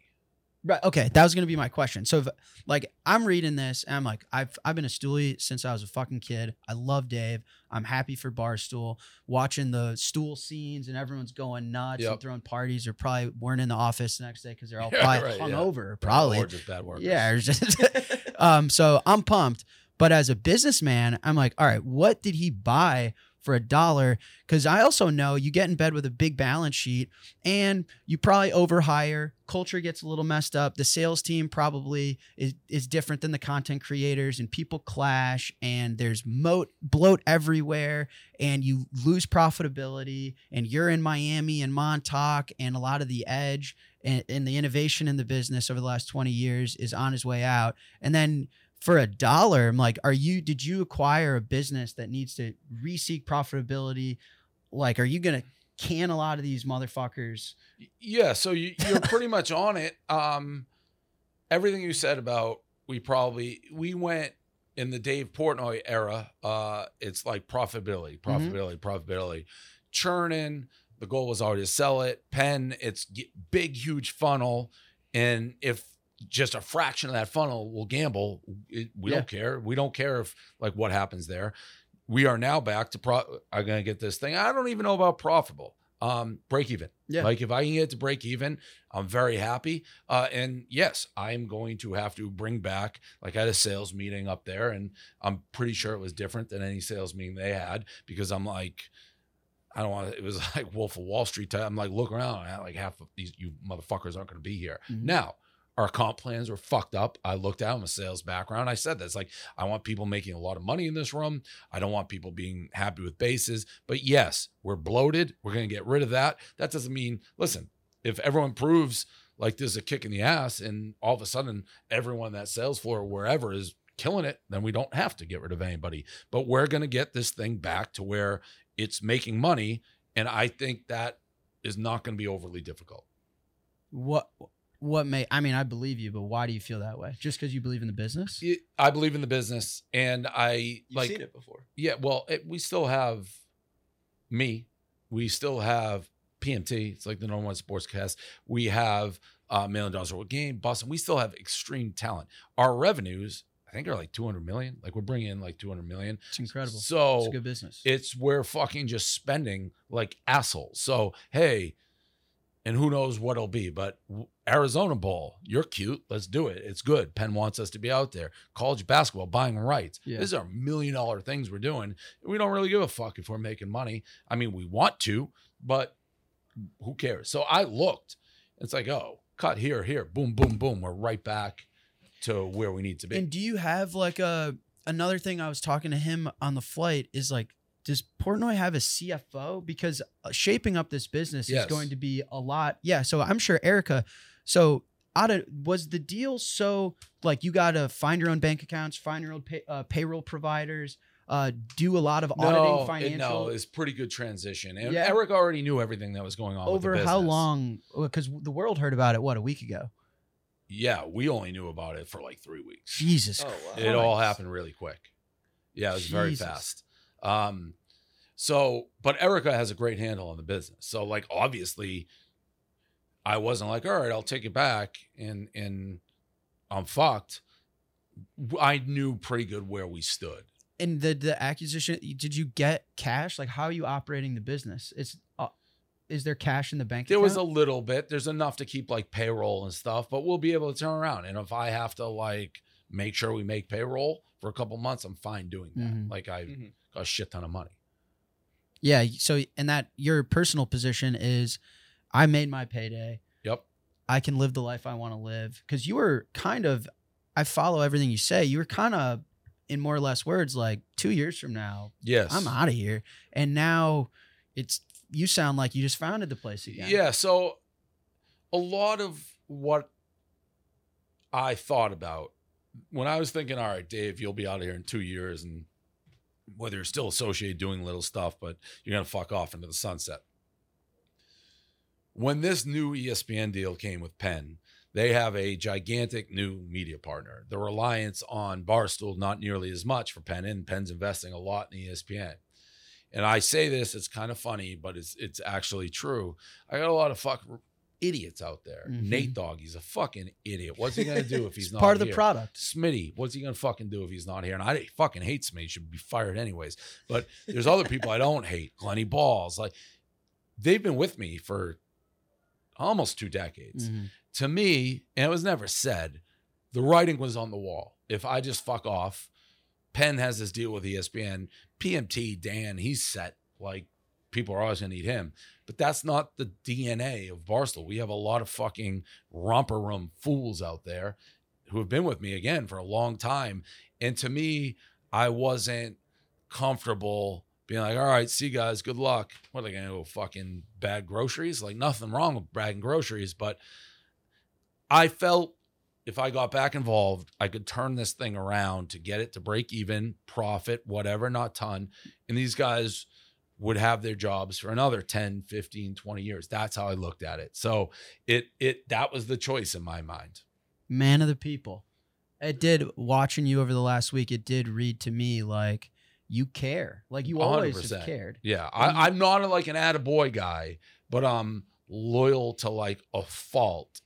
Right. Okay. That was gonna be my question. So, if, like, I'm reading this, and I'm like, I've I've been a stoolie since I was a fucking kid. I love Dave. I'm happy for Barstool. Watching the stool scenes and everyone's going nuts and throwing parties, or probably weren't in the office the next day because they're all Yeah, probably right, yeah. hungover. Probably. or just bad workers. Yeah. just- um. So I'm pumped. But as a businessman, I'm like, all right, what did he buy for a dollar? Because I also know you get in bed with a big balance sheet and you probably overhire. Culture gets a little messed up. The sales team probably is, is different than the content creators, and people clash, and there's moat bloat everywhere, and you lose profitability. And you're in Miami and Montauk, and a lot of the edge and, and the innovation in the business over the last 20 years is on his way out. And then for a dollar, I'm like, are you, did you acquire a business that needs to reseek profitability? Like, are you going to can a lot of these motherfuckers? Yeah, so you, you're pretty much on it. Um, everything you said about we probably we went in the Dave Portnoy era. Uh, it's like profitability, Mhm. profitability, profitability, churning The goal was already to sell it. Penn it's big, huge funnel, and if just a fraction of that funnel will gamble, it, we Yeah. don't care. We don't care if like what happens there. We are now back to pro. I'm gonna get this thing. I don't even know about profitable. Um, break even. Yeah. Like if I can get to break even, I'm very happy. Uh, and yes, I'm going to have to bring back. Like I had a sales meeting up there, and I'm pretty sure it was different than any sales meeting they had because I'm like, I don't want. to It was like Wolf of Wall Street. Type. I'm like, look around. Like half of these you motherfuckers aren't going to be here. Mhm. Now, our comp plans were fucked up. I looked at them, a sales background. I said that's like, I want people making a lot of money in this room. I don't want people being happy with bases. But yes, we're bloated. We're going to get rid of that. That doesn't mean, listen, if everyone proves like there's a kick in the ass and all of a sudden everyone that sales floor or wherever is killing it, then we don't have to get rid of anybody. But we're going to get this thing back to where it's making money. And I think that is not going to be overly difficult. What what may I mean I believe you, but why do you feel that way? Just because you believe in the business? It- I believe in the business, and I You've like. seen it before. Yeah, well, it, we still have me. We still have PMT. It's like the number one sportscast. We have uh, Million Dollars World Game, Boston. We still have extreme talent. Our revenues, I think, are like 200 million. Like we're bringing in like 200 million. It's incredible. So it's a good business. it's we're fucking just spending like assholes. So hey, and who knows what it'll be, but Arizona Bowl, you're cute. Let's do it. It's good. Penn wants us to be out there. College basketball, buying rights. Yeah. These are million dollar things we're doing. We don't really give a fuck if we're making money. I mean, we want to, but who cares? So I looked. It's like, oh, cut here, here, boom, boom, boom. We're right back to where we need to be. And do you have like a another thing I was talking to him on the flight is like does Portnoy have a CFO because uh, shaping up this business Yes. is going to be a lot. Yeah, so I'm sure Erika so out of was the deal so like you got to find your own bank accounts, find your own pay, uh, payroll providers, uh, do a lot of auditing no, it- financial no, it's pretty good transition. And Yeah. Eric already knew everything that was going on. with the over how long because the world heard about it what a week ago. Yeah, we only knew about it for like three weeks. Jesus. Oh wow. It all happened really quick. Yeah, it was very fast. Um, so, but Erika has a great handle on the business. So, like, obviously, I wasn't like, all right, I'll take it back, and and I'm fucked. I knew pretty good where we stood. and the the acquisition did you get cash like how are you operating the business it's uh, is there cash in the bank There was a little bit. There's enough to keep like payroll and stuff, but we'll be able to turn around. And if I have to like make sure we make payroll for a couple months, I'm fine doing that. Mhm. Like I Mhm. A shit ton of money. yeah so and that your personal position is i made my payday Yep. i can live the life i want to live because you were kind of i follow everything you say you were kind of in more or less words like two years from now Yes. i'm out of here and now it's you sound like you just founded the place again Yeah. So a lot of what I thought about when I was thinking, all right, Dave, you'll be out of here in two years and whether you're still associated doing little stuff, but you're gonna fuck off into the sunset. When this new ESPN deal came with Penn, they have a gigantic new media partner. The reliance on Barstool not nearly as much for Penn, and Penn's investing a lot in ESPN. And I say this, it's kind of funny, but it's it's actually true. I got a lot of fuck idiots out there. Mhm. Nate Dogg, he's a fucking idiot. What's he gonna do if he's not part of the product Smitty, what's he gonna fucking do if he's not here? And I fucking hate Smitty. He should be fired anyways. But there's other people I don't hate. Glenny Balls, like they've been with me for almost two decades. Mhm. To me, and it was never said, the writing was on the wall. If I just fuck off, Penn has this deal with ESPN. PMT, Dan, he's set. Like people are always gonna need him. But that's not the DNA of Barstool. We have a lot of fucking romper room fools out there who have been with me again for a long time. And to me, I wasn't comfortable being like, all right, see you guys, good luck. What are they gonna go fucking bag groceries? Like nothing wrong with bagging groceries, but I felt if I got back involved, I could turn this thing around to get it to break even, profit, whatever, not ton. And these guys would have their jobs for another 10, 15, 20 years. That's how I looked at it. So it it that was the choice in my mind. man of the people. It did watching you over the last week. It did read to me like you care. Like you always 100%. have cared. Yeah, I, I'm not a, like an attaboy guy, but I'm loyal to like a fault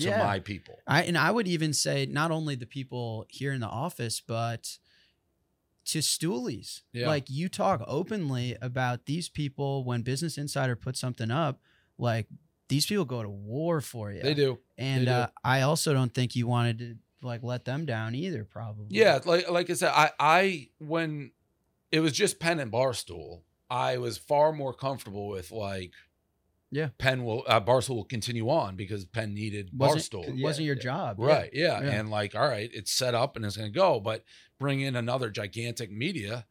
to Yeah. my people. I and I would even say not only the people here in the office, but to stoolies. Yeah. Like you talk openly about these people when Business Insider puts something up, like these people go to war for you. They do. And do. uh, I also don't think you wanted to like let them down either, probably. Yeah, like like I said, I I when it was just Penn and Barstool, I was far more comfortable with like, Yeah. Penn will uh, Barstool will continue on because Penn needed Wasn't, Barstool. It wasn't your job. Right. Yeah. Yeah. And like, all right, it's set up and it's going to go, but bring in another gigantic media.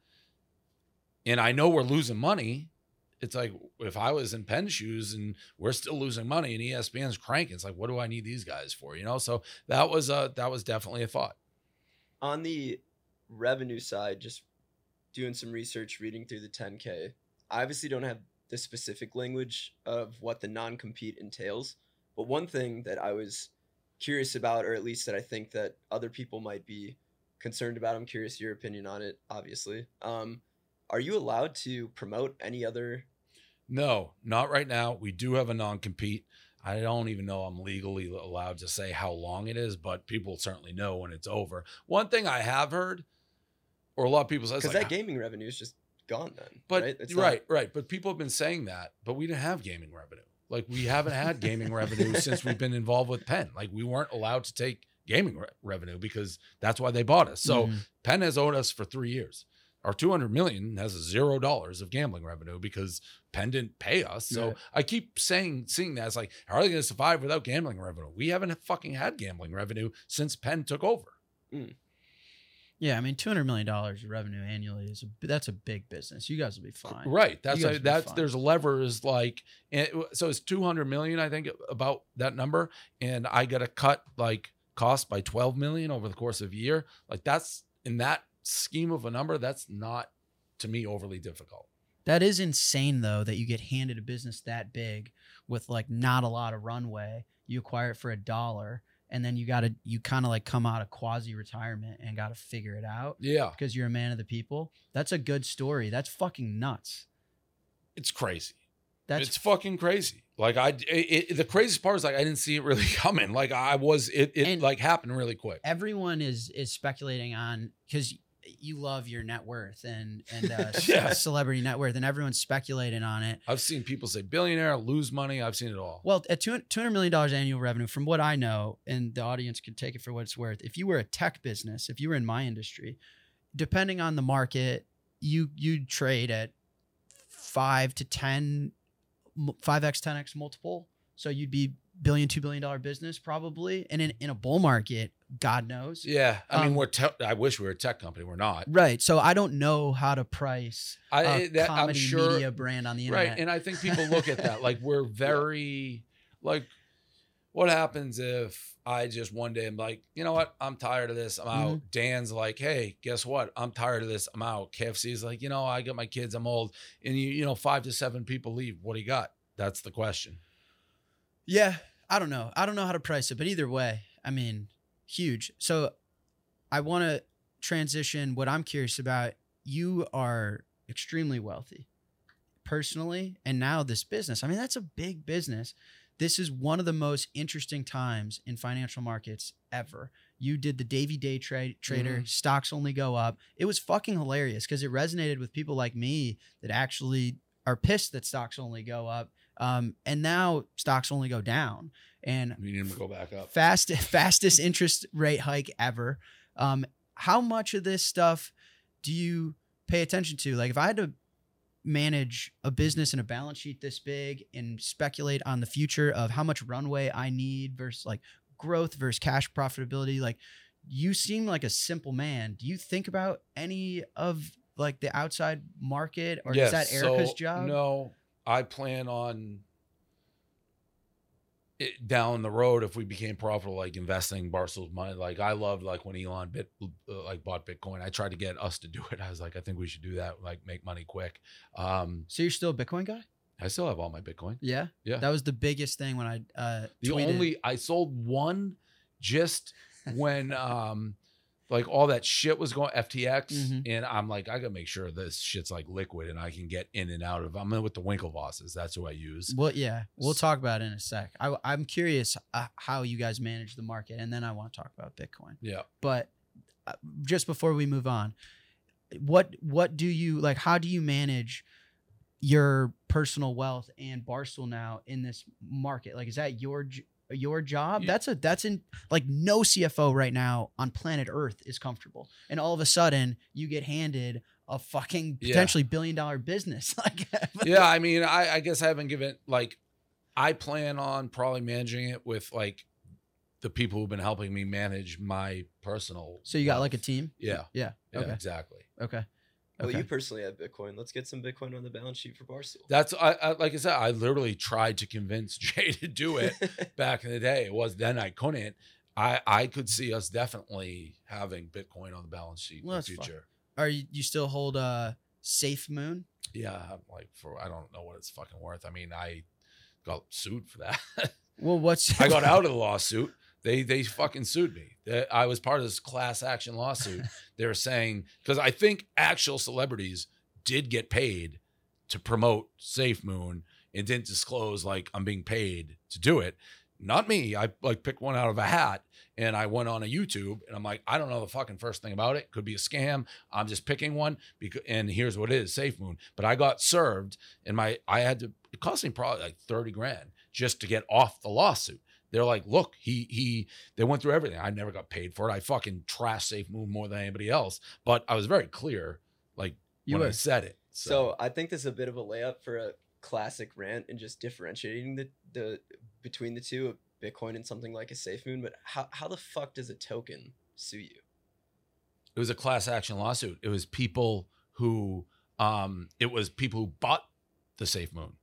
And I know we're losing money. It's like if I was in Penn shoes and we're still losing money and ESPN's cranking, it's like, what do I need these guys for? You know? So that was a that was definitely a thought. on the revenue side, just doing some research, reading through the 10K, I obviously don't have the specific language of what the non compete entails. But one thing that I was curious about, or at least that I think that other people might be concerned about, I'm curious your opinion on it, obviously. Um, are you allowed to promote any other? No, not right now. We do have a non compete. I don't even know I'm legally allowed to say how long it is, but people certainly know when it's over. One thing I have heard, or a lot of people say, Because like, that gaming revenue is just gone then. But right, It's right, not- right, But people have been saying that, but we didn't have gaming revenue. Like we haven't had gaming revenue since we've been involved with Penn. Like we weren't allowed to take gaming re- revenue because that's why they bought us. So Mhm. Penn has owed us for three years. Our 200 million has zero dollars of gambling revenue because Penn didn't pay us. So Right. I keep saying, seeing that it's like, how are they going to survive without gambling revenue? We haven't fucking had gambling revenue since Penn took over. Yeah, I mean, two hundred million dollars of revenue annually is a that's a big business. You guys will be fine. Right. That's a, that's there's levers like eh, it- so it's 200 million I think about that number and I got to cut like cost by 12 million over the course of a year. Like that's in that scheme of a number that's not to me overly difficult. That is insane though that you get handed a business that big with like not a lot of runway. You acquire it for a dollar and then you got to you kind of like come out of quasi retirement and got to figure it out Yeah. because you're a man of the people. That's a good story. That's fucking nuts. It's crazy. That's it's fucking crazy. Like I it, it- the craziest part is like I didn't see it really coming. Like I was it it And- like happened really quick. everyone is is speculating on because you love your net worth and and uh, Yeah. celebrity net worth and everyone's speculating on it. I've seen people say billionaire lose money. I've seen it all. Well, at two hundred million dollars annual revenue, from what I know, and the audience can take it for what it's worth. If you were a tech business, if you were in my industry, depending on the market, you you'd trade at five to ten, five x, ten x multiple. So you'd be billion, two billion dollar business probably, and in in a bull market, God knows. Yeah, I mean Um, we're te- I wish we were a tech company. We're not. Right. So I don't know how to price I a that, I'm comedy sure media brand on the internet. Right. And I think people look at that like we're very like what happens if I just one day I'm like, you know what? I'm tired of this. I'm out. Dan's like, hey, guess what? I'm tired of this. I'm out. KFC's like, you know, I got my kids. I'm old. And you, you know, five to seven people leave. What do you got? That's the question. Yeah, I don't know. I don't know how to price it, but either way, I mean, huge. So I want to transition what I'm curious about. You are extremely wealthy personally, and now this business. I mean, that's a big business. This is one of the most interesting times in financial markets ever. You did the Davey Day trade trader, stocks only go up. It was fucking hilarious because it resonated with people like me that actually are pissed that stocks only go up. Um, and now stocks only go down. And We need to go back up. fast fastest interest rate hike ever. Um, how much of this stuff do you pay attention to? Like, if I had to manage a business and a balance sheet this big and speculate on the future of how much runway I need versus like growth versus cash profitability, like you seem like a simple man. Do you think about any of like the outside market or is that Erika's so, job? No, I plan on it down the road if we became profitable, like investing Barstool's money. Like I loved like when Elon bit uh, like bought Bitcoin. I tried to get us to do it. I was like, I think we should do that. Like make money quick. Um, So you're still a Bitcoin guy? I still have all my Bitcoin. Yeah. Yeah. That was the biggest thing when I uh The tweeted. only I sold one just when um like all that shit was going FTX, Mhm. and I'm like, I gotta make sure this shit's like liquid and I can get in and out of. I'm in with the Winklevosses. That's who I use. Well, yeah, we'll talk about it in a sec. I, I'm curious uh, how you guys manage the market, and then I want to talk about Bitcoin. Yeah. But uh, just before we move on, what what do you like? How do you manage your personal wealth and Barstool now in this market? Like, is that your your job? Yeah. That's a that's in like no CFO right now on planet Earth is comfortable, and all of a sudden you get handed a fucking Yeah. potentially billion dollar business. Like, yeah, I mean, I, I guess I haven't given like I plan on probably managing it with like the people who've been helping me manage my personal. so you got like a team. yeah, Yeah. yeah, Okay. exactly. Okay. Well, Okay. you personally have Bitcoin. Let's get some Bitcoin on the balance sheet for Barstool. That's I, I like I said, I literally tried to convince Jay to do it back in the day. It was then I couldn't. I I could see us definitely having Bitcoin on the balance sheet Well, in the that's fine. future. Are you, you still hold a Safe Moon? Yeah, I'm like for I don't know what it's fucking worth. I mean, I got sued for that. Well, what's I got out of the lawsuit. They they fucking sued me. I was part of this class action lawsuit. They were saying because I think actual celebrities did get paid to promote Safe Moon and didn't disclose like I'm being paid to do it. Not me. I like picked one out of a hat and I went on a YouTube and I'm like, I don't know the fucking first thing about it. Could be a scam. I'm just picking one because and here's what it is, Safe Moon. But I got served and my I had to it cost me probably like 30 grand just to get off the lawsuit. They're like, look, he he they went through everything. I never got paid for it. I fucking trash Safe Moon more than anybody else. But I was very clear, like You when I said it. So I think this is a bit of a layup for a classic rant and just differentiating the the between the two of Bitcoin and something like a safe moon. But how how the fuck does a token sue you? it was a class action lawsuit. It was people who um it was people who bought the Safe Moon.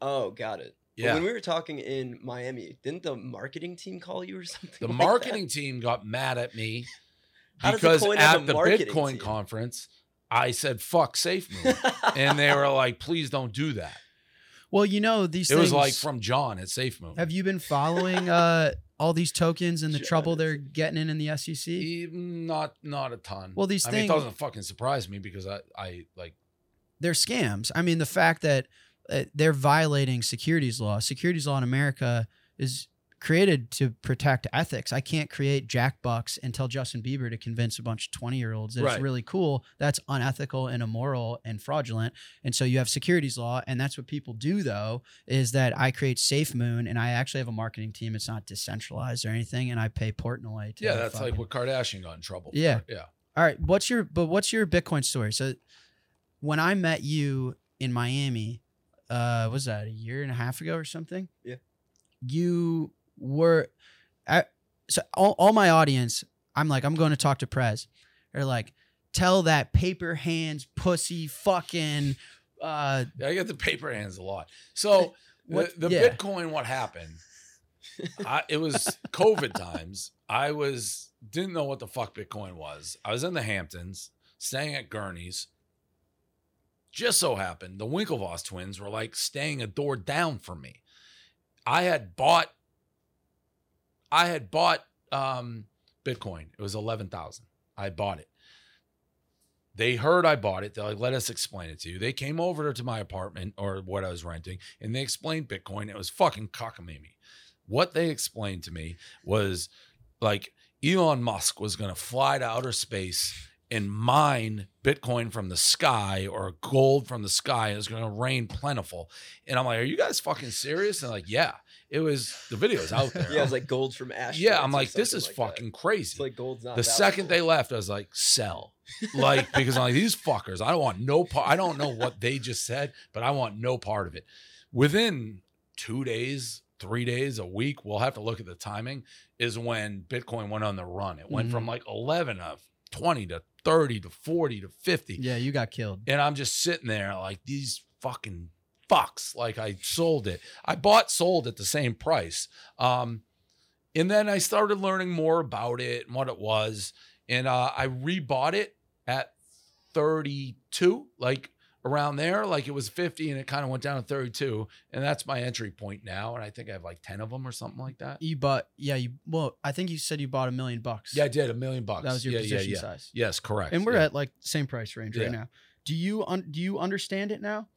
Oh, got it. But Yeah. when we were talking in Miami, didn't the marketing team call you or something? The like marketing team got mad at me How does a because coin have a at the marketing Bitcoin team? conference, I said fuck Safe Moon. that? and they were like, please don't do that. Well, you know these. It things, was like from John at Safe Moon. Have you been following uh, all these tokens and the Sure, trouble they're getting in in the SEC? Not not a ton. Well, these I mean, things- it doesn't fucking surprise me because I I like They're scams. I mean, the fact that Uh, they're violating securities law. Securities law in America is created to protect ethics. I can't create Jack Bucks and tell Justin Bieber to convince a bunch of 20 year olds that it's really cool. That's unethical and immoral and fraudulent. And so you have securities law. And that's what people do, though, is that I create Safe Moon and I actually have a marketing team. It's not decentralized or anything. And I pay Portnoy to. yeah, that's like what Kardashian got in trouble. for. Yeah. yeah. All right. What's your but what's your Bitcoin story? So when I met you in Miami, uh was that a year and a half ago or something? Yeah. You were I, so all, all my audience, I'm like, I'm going to talk to Prez. They're like, tell that paper hands pussy fucking uh I get the paper hands a lot. So What- the, the yeah. Bitcoin, what happened? I, it was COVID times. I was didn't know what the fuck Bitcoin was. I was in the Hamptons, staying at Gurney's. Just so happened the Winklevoss twins were like staying a door down from me. I had bought. I had bought um, Bitcoin. It was eleven thousand. I bought it. They heard I bought it. They're like, let us explain it to you. They came over to my apartment or what I was renting and they explained Bitcoin. It was fucking cockamamie. What they explained to me was like Elon Musk was going to fly to outer space and mine Bitcoin from the sky or gold from the sky. And it was going to rain plentiful. And I'm like, are you guys fucking serious? And like, yeah, it was the video's out there. yeah, it's like gold from ash. yeah, I'm like, this is fucking crazy It's like gold's not. the second they left, I was like, sell. Like, because I'm like, these fuckers, I don't want no part. I don't know what they just said, but I want no part of it. Within two days, three days, a week, we'll have to look at the timing, is when Bitcoin went on the run. It went Mhm. from like 11 of 20 to 30 to 40 to 50. yeah, you got killed. And I'm just sitting there like these fucking fucks. Like I sold it. I bought, sold at the same price. Um, and then I started learning more about it and what it was. And uh, I rebought it at 32, like around there. Like it was 50 and it kind of went down to 32. And that's my entry point now. And I think I have like 10 of them or something like that. You bought, yeah, you, well, I think you said you bought a million bucks. Yeah, I did a million bucks. That was your yeah, position yeah, yeah. size. Yes, correct. And we're at like same price range right now. Do you, un- do you understand it now?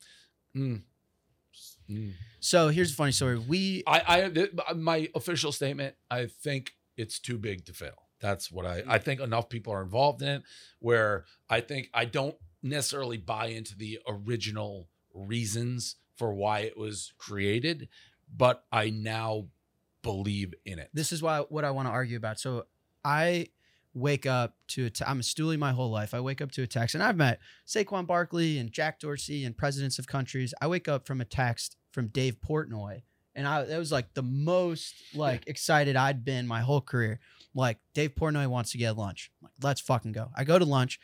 Mm. Mm. So here's a funny story. We, I, I, th- my official statement, I think it's too big to fail. That's what I, I think enough people are involved in it where I think I don't necessarily buy into the original reasons for why it was created, but I now believe in it. this is why what I want to argue about. So I wake up to a t- I'm a stoolie my whole life. I wake up to a text, and I've met Saquon Barkley and Jack Dorsey and presidents of countries. I wake up from a text from Dave Portnoy, and I it was like the most like excited I'd been my whole career. Like Dave Portnoy wants to get lunch. I'm like let's fucking go. I go to lunch.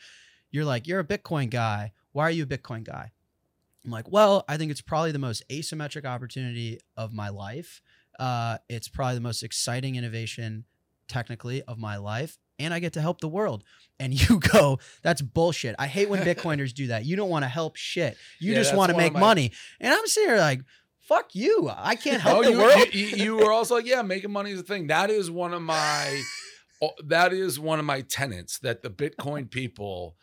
You're like you're a Bitcoin guy. Why are you a Bitcoin guy? I'm like, well, I think it's probably the most asymmetric opportunity of my life. Uh, it's probably the most exciting innovation technically of my life. And I get to help the world. And you go, that's bullshit. I hate when Bitcoiners do that. You don't want to help shit. You Yeah, just want to make my- money. And I'm sitting here like, fuck you. I can't help Oh, the you, world. You, you- were also like, yeah, making money is a thing. That is one of my, oh, that is one of my tenets that the Bitcoin people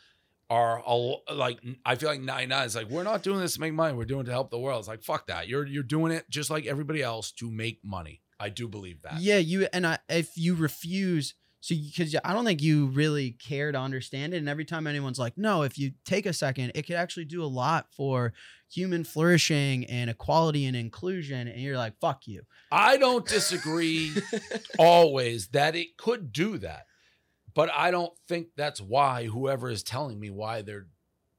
are a, like. I feel like nine nine is like we're not doing this to make money. We're doing it to help the world. It's like fuck that. You're you're doing it just like everybody else to make money. I do believe that. Yeah, you and I if you refuse so because I don't think you really care to understand it. And every time anyone's like, no, if you take a second, it could actually do a lot for human flourishing and equality and inclusion. And you're like, fuck you. I don't disagree always that it could do that. But I don't think that's why whoever is telling me why they're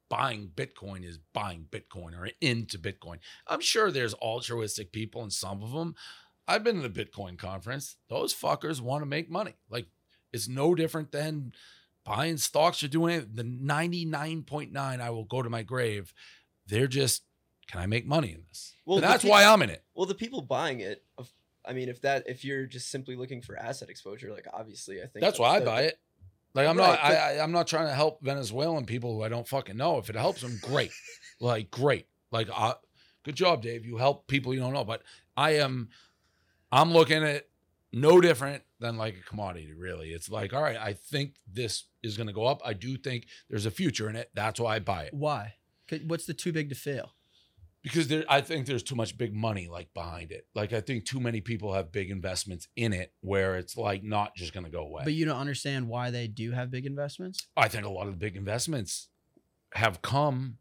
buying Bitcoin is buying Bitcoin or into Bitcoin. I'm sure there's altruistic people and some of them. I've been to the Bitcoin conference. Those fuckers want to make money. Like it's no different than buying stocks or doing it. The 99.9 I will go to my grave. They're just can I make money in this? Well, And that's why I'm in it. Well, the people buying it, of- I mean, if that if you're just simply looking for asset exposure, like obviously, I think That's the- why I buy it. Like I'm Right, not, but- I, I, I'm not trying to help Venezuelan people who I don't fucking know. If it helps them, great. like great. Like, uh, good job, Dave. You help people you don't know. But I am, I'm looking at no different than like a commodity. Really, it's like, all right, I think this is going to go up. I do think there's a future in it. That's why I buy it Why? What's the too big to fail? Because there, I think there's too much big money like behind it. Like I think too many people have big investments in it where it's like not just going to go away. But you don't understand why they do have big investments? I think a lot of the big investments have come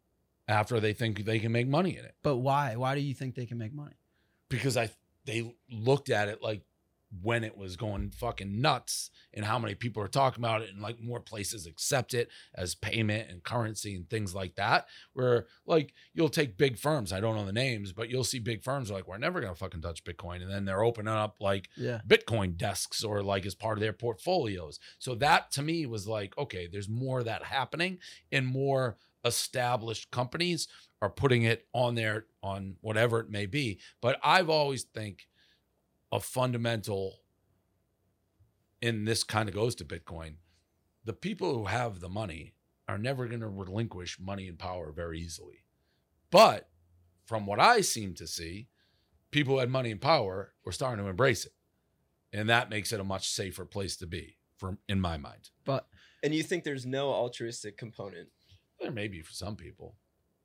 after they think they can make money in it But why? Why do you think they can make money? because I they looked at it like when it was going fucking nuts and how many people are talking about it and like more places accept it as payment and currency and things like that where like you'll take big firms I don't know the names but you'll see big firms like we're never going to fucking touch bitcoin and then they're opening up like Yeah. Bitcoin desks or like as part of their portfolios. So that to me was like, okay, there's more of that happening and more established companies are putting it on there on whatever it may be. But I've always think a fundamental and this kind of goes to Bitcoin. The people who have the money are never going to relinquish money and power very easily. But from what I seem to see, people who had money and power were starting to embrace it. And that makes it a much safer place to be, for in my mind. But And you think there's no altruistic component? There may be for some people,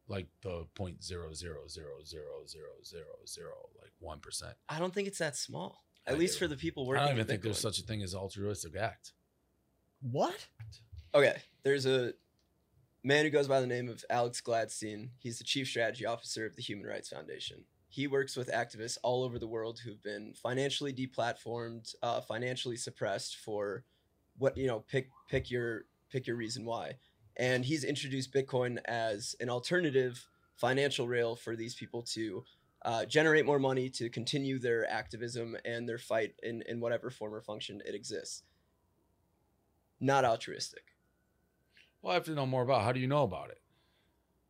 like the point zero zero zero zero zero zero zero, like one percent. I don't think it's that small. At I least do. for the people working. I don't even in think there's such a thing as altruistic act. what? Okay, there's a man who goes by the name of Alex Gladstein. He's the chief strategy officer of the Human Rights Foundation. He works with activists all over the world who've been financially deplatformed, uh, financially suppressed for what you know. Pick pick your pick your reason why. And he's introduced Bitcoin as an alternative financial rail for these people to uh, generate more money to continue their activism and their fight in, in whatever form or function it exists. Not altruistic. Well, I have to know more about. How do you know about it?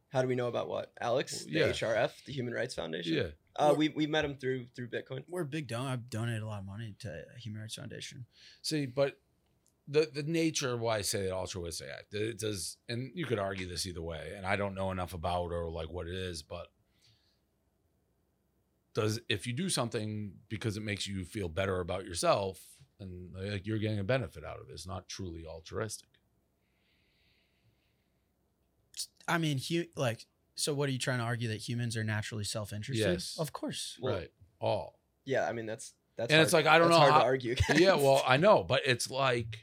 How do we know about what? Alex, Well, yeah. the HRF, the Human Rights Foundation. Yeah, Uh, we we met him through through Bitcoin. We're a big donor. I've donated a lot of money to Human Rights Foundation. See, but the the nature of why I say that altruistic act. It does, and you could argue this either way. And I don't know enough about or like what it is, but does if you do something because it makes you feel better about yourself, and like you're getting a benefit out of it, it's not truly altruistic. I mean, hu- like, so what are you trying to argue that humans are naturally self-interested? Yes. Of course. Well, right. All. Yeah, I mean that's that's And it's like, I don't that's know hard how- to argue. Against. yeah. Well, I know, but it's like,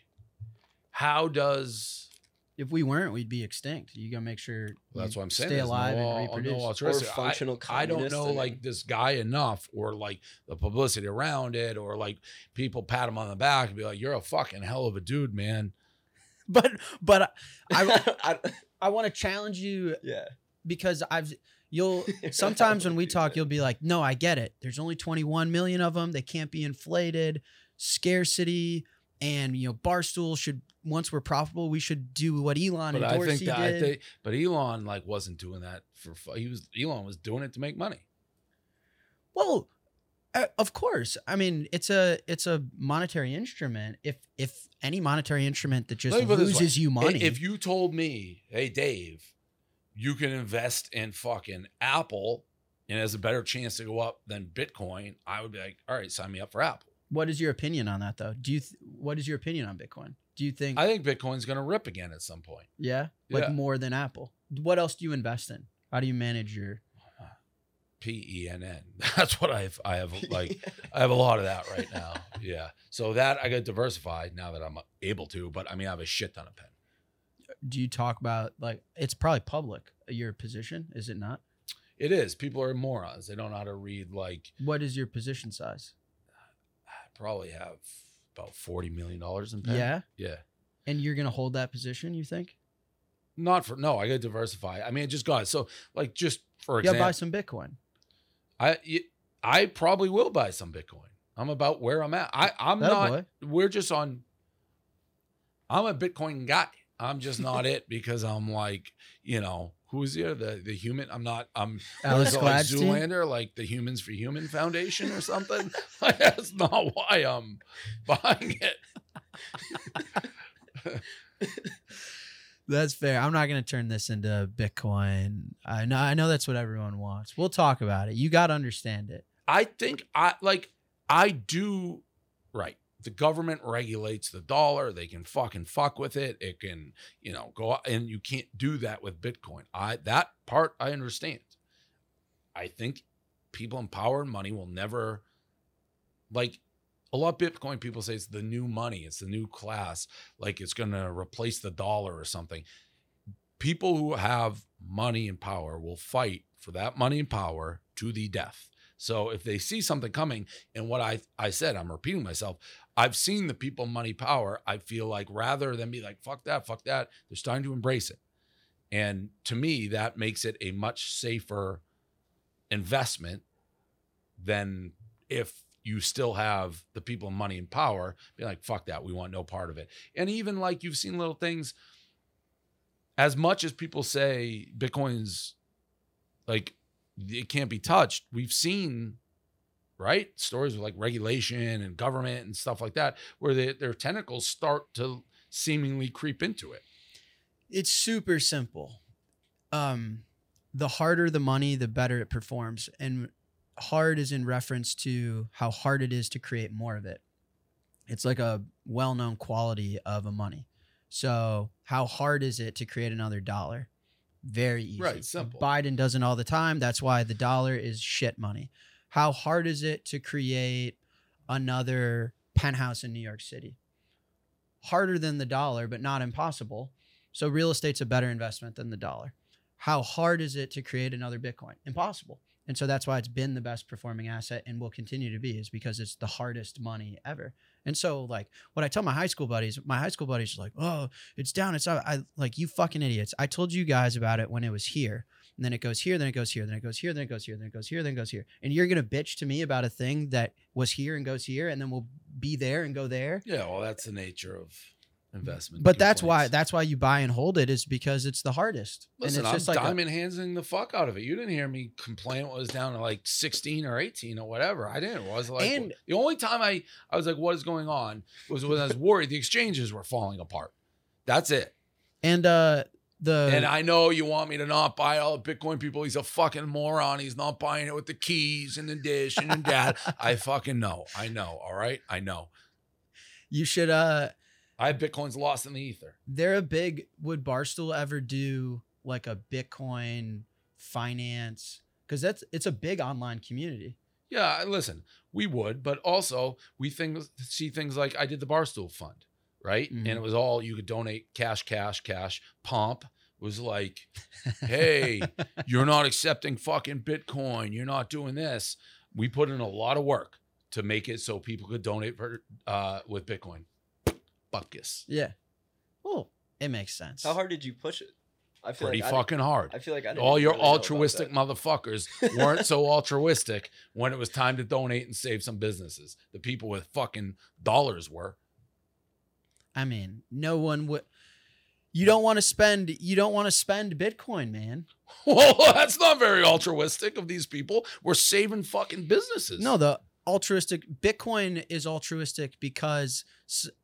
how does If we weren't, we'd be extinct. You gotta make sure That's you what I'm saying. Stay There's alive no, and no reproduce. Or I- functional I, don't know I like this guy enough, or like the publicity around it, or like people pat him on the back and be like, "You're a fucking hell of a dude, man." but but I I, I want to challenge you yeah. because I've you'll sometimes when we talk you'll be like no I get it there's only 21 million of them they can't be inflated scarcity and you know barstool should once we're profitable we should do what Elon But and I think that I think, but Elon like wasn't doing that for. He was Elon was doing it to make money. well uh, of course I mean it's a it's a monetary instrument if if any monetary instrument that just Let me put it this way. loses you money If you told me, "Hey, Dave, you can invest in fucking Apple and has a better chance to go up than Bitcoin," I would be like, "All right, sign me up for Apple." what is your opinion on that though do you th- what is your opinion on Bitcoin do you think I think Bitcoin's going to rip again at some point. yeah like Yeah. more than Apple what else do you invest in how do you manage your P E N N. That's what I have. I have like I have a lot of that right now. Yeah. So that I got diversified now that I'm able to. But I mean, I have a shit ton of Penn. do you talk about like it's probably public your position is it not It is. People are morons. They don't know how to read. Like what is your position size I probably have about forty million dollars in Penn. yeah Yeah. and you're gonna hold that position you think Not for no. I got to diversify. I mean, it just got. So like just for yeah example, buy some bitcoin I I probably will buy some Bitcoin. I'm about where I'm at. I I'm That not. boy. we're just on I'm a Bitcoin guy. I'm just not it because I'm like, you know, who here? The the human. I'm not I'm Alice like Zoolander, like the Humans for Human Foundation or something. like, that's not why I'm buying it. That's fair. I'm not gonna turn this into Bitcoin. I know I know that's what everyone wants. We'll talk about it. You gotta understand it. I think I like I do right. The government regulates the dollar. They can fucking fuck with it. It can, you know, go and you can't do that with Bitcoin. I that part I understand. I think people in power and money will never like a lot of Bitcoin people say it's the new money, it's the new class, like it's gonna replace the dollar or something. People who have money and power will fight for that money and power to the death. So if they see something coming, and what I I said, I'm repeating myself. I've seen the people money power. I feel like rather than be like fuck that, fuck that, they're starting to embrace it. And to me, that makes it a much safer investment than if you still have the people money and power be like fuck that, we want no part of it. And even like you've seen little things. As much as people say Bitcoin's like it can't be touched. We've seen, right, stories of like regulation and government and stuff like that, where they, their tentacles start to seemingly creep into it. It's super simple. Um, the harder the money, the better it performs. And hard is in reference to how hard it is to create more of it. It's like a well known quality of a money. So, how hard is it to create another dollar? Very easy. Right, simple. Biden does it all the time. That's why the dollar is shit money. How hard is it to create another penthouse in New York City? Harder than the dollar, but not impossible. So real estate's a better investment than the dollar. How hard is it to create another Bitcoin? Impossible. And so that's why it's been the best performing asset and will continue to be is because it's the hardest money ever. And so like what I tell my high school buddies, my high school buddies are like, "Oh, it's down, it's up." I like you fucking idiots. I told you guys about it when it was here. And then it goes here, then it goes here, then it goes here, then it goes here, then it goes here, then it goes here. And you're going to bitch to me about a thing that was here and goes here and then we'll be there and go there. Yeah, well, that's the nature of investment. But that's why that's why you buy and hold it is because it's the hardest. Listen, and it's I'm just like a- diamond handsing the fuck out of it. You didn't hear me complain it was down to like 16 or 18 or whatever. I didn't. It was like And- the only time I I was like, what is going on? Was when I was worried the exchanges were falling apart. That's it. and uh the and I know you want me to not buy all the Bitcoin people. He's a fucking moron. He's not buying it with the keys and the dish and the dad. I fucking know. I know. All right. I know. you should uh I have Bitcoins lost in the ether. they're a big would Barstool ever do like a Bitcoin finance because that's it's a big online community. Yeah, listen, we would, but also we think see things like I did the Barstool Fund, right? Mhm. And it was all you could donate cash, cash, cash. Pomp was like, hey, you're not accepting fucking Bitcoin. You're not doing this. We put in a lot of work to make it so people could donate for uh, with Bitcoin. Buckus. Yeah. Oh, it makes sense. How hard did you push it? I feel Pretty like I fucking hard. I feel like I didn't All your really altruistic motherfuckers weren't so altruistic when it was time to donate and save some businesses. The people with fucking dollars were. I mean, no one would. You don't want to spend. You don't want to spend Bitcoin, man. Well, that's not very altruistic of these people. We're saving fucking businesses. No, the altruistic Bitcoin is altruistic because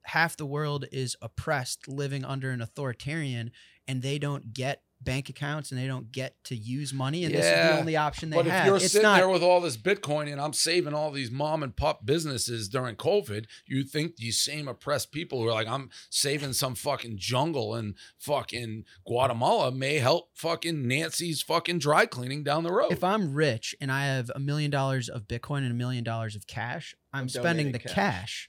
half the world is oppressed, living under an authoritarian, and they don't get bank accounts and they don't get to use money, and this is the only option they but if have. you're it's sitting not. there with all this Bitcoin and I'm saving all these mom and pop businesses during COVID, you think these same oppressed people who are like, I'm saving some fucking jungle in fucking Guatemala may help fucking Nancy's fucking dry cleaning down the road. if I'm rich and I have a million dollars of Bitcoin and a million dollars of cash, I'm I'm spending the cash. cash.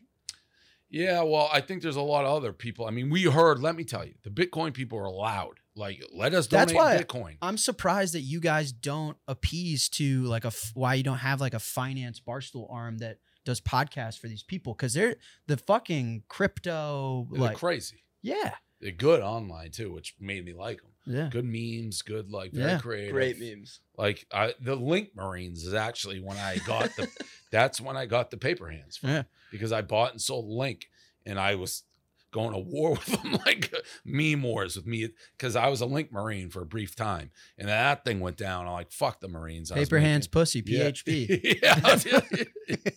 Yeah, well, I think there's a lot of other people. I mean, we heard, let me tell you, the Bitcoin people are loud. Like, let us That's donate why- Bitcoin. I'm surprised that you guys don't appease to like a f- why you don't have like a finance barstool arm that does podcasts for these people because they're the fucking crypto They're like crazy. yeah They're good online too, which made me like them. yeah Good memes, good like very Yeah. creative. Great memes. Like I, the Link Marines is actually when I got the. that's when I got the paper hands from Yeah. because I bought and sold Link, and I was going to war with them like meme wars with me because I was a Link Marine for a brief time, and that thing went down. I'm like, fuck the Marines. I paper hands pussy php yeah.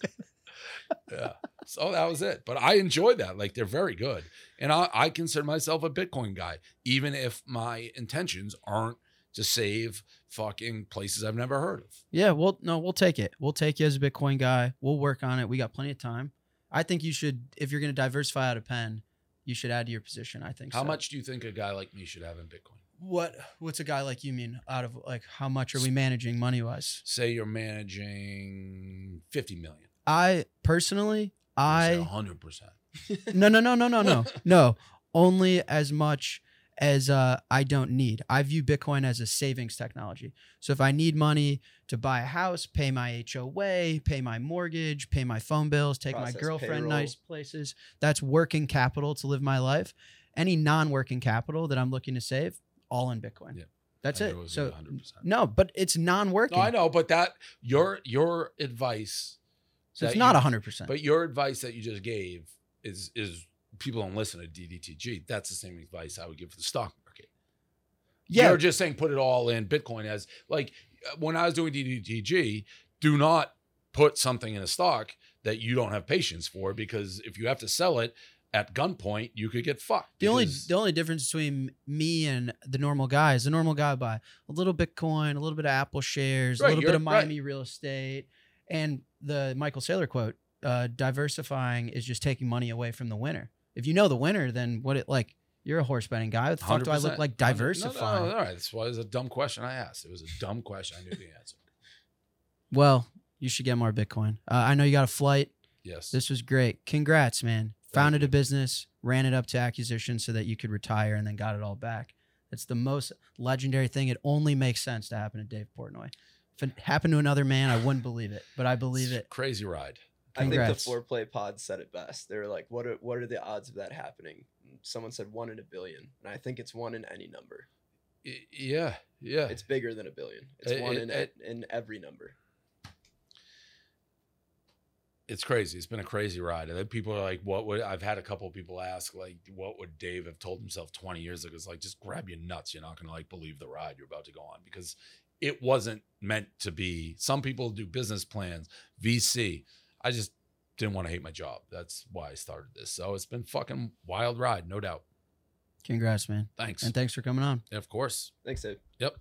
yeah. So that was it. But I enjoyed that. Like they're very good. And I, I consider myself a Bitcoin guy, even if my intentions aren't to save fucking places I've never heard of. yeah well no we'll take it we'll take you as a bitcoin guy we'll work on it we got plenty of time i think you should if you're going to diversify out of Penn you should add to your position i think How so. much do you think a guy like me should have in Bitcoin? what what's a guy like you mean out of like how much are we managing money wise Say you're managing 50 million. i personally i 100%. no no no no no no no only as much as uh, i don't need. I view bitcoin as a savings technology. So if i need money to buy a house pay my hoa pay my mortgage pay my phone bills take Process my girlfriend payroll. nice places that's working capital to live my life. Any non-working capital that i'm looking to save all in bitcoin. Yeah. that's I it. so 100%. no but it's non-working. No, I know, but that your your advice so it's not you- 100% But your advice that you just gave is is people don't listen to DDTG. That's the same advice I would give for the stock market. yeah You're just saying put it all in Bitcoin as like when I was doing DDTG, do not put something in a stock that you don't have patience for because if you have to sell it at gunpoint, you could get fucked. The only the only difference between me and the normal guy is the normal guy buy a little Bitcoin, a little bit of Apple shares, Right, a little bit of Miami real estate, and the Michael Saylor quote: uh, "Diversifying is just taking money away from the winner. If you know the winner, then what it like? You're a horse betting guy. What the fuck do I look 100%. like No, no, diversifying? No, all right. That's why it was a dumb question I asked. It was a dumb question. I knew the answer. Well, you should get more Bitcoin. Uh, I know you got a flight. Yes. This was great. Congrats, man. Founded you. a business, ran it up to acquisition so that you could retire and then got it all back. It's the most legendary thing. It only makes sense to happen to Dave Portnoy. If it happened to another man, I wouldn't believe it, but I believe it. Crazy ride. I think Congrats. the Fore Play pod said it best. They were like, "What are what are the odds of that happening?" And someone said one in a billion, and I think it's one in any number. Yeah. Yeah. It's bigger than a billion. It's It- one it- in it- in every number. it's crazy. It's been a crazy ride. And then people are like, what would I've had a couple of people ask, like, what would Dave have told himself 20 years ago? It's like, just grab your nuts. You're not gonna like believe the ride you're about to go on because it wasn't meant to be. Some people do business plans, VC. I just didn't want to hate my job. That's why I started this. So it's been fucking wild ride, no doubt. Congrats, man. Thanks. And thanks for coming on. Yeah, of course. Thanks, Dave. Yep.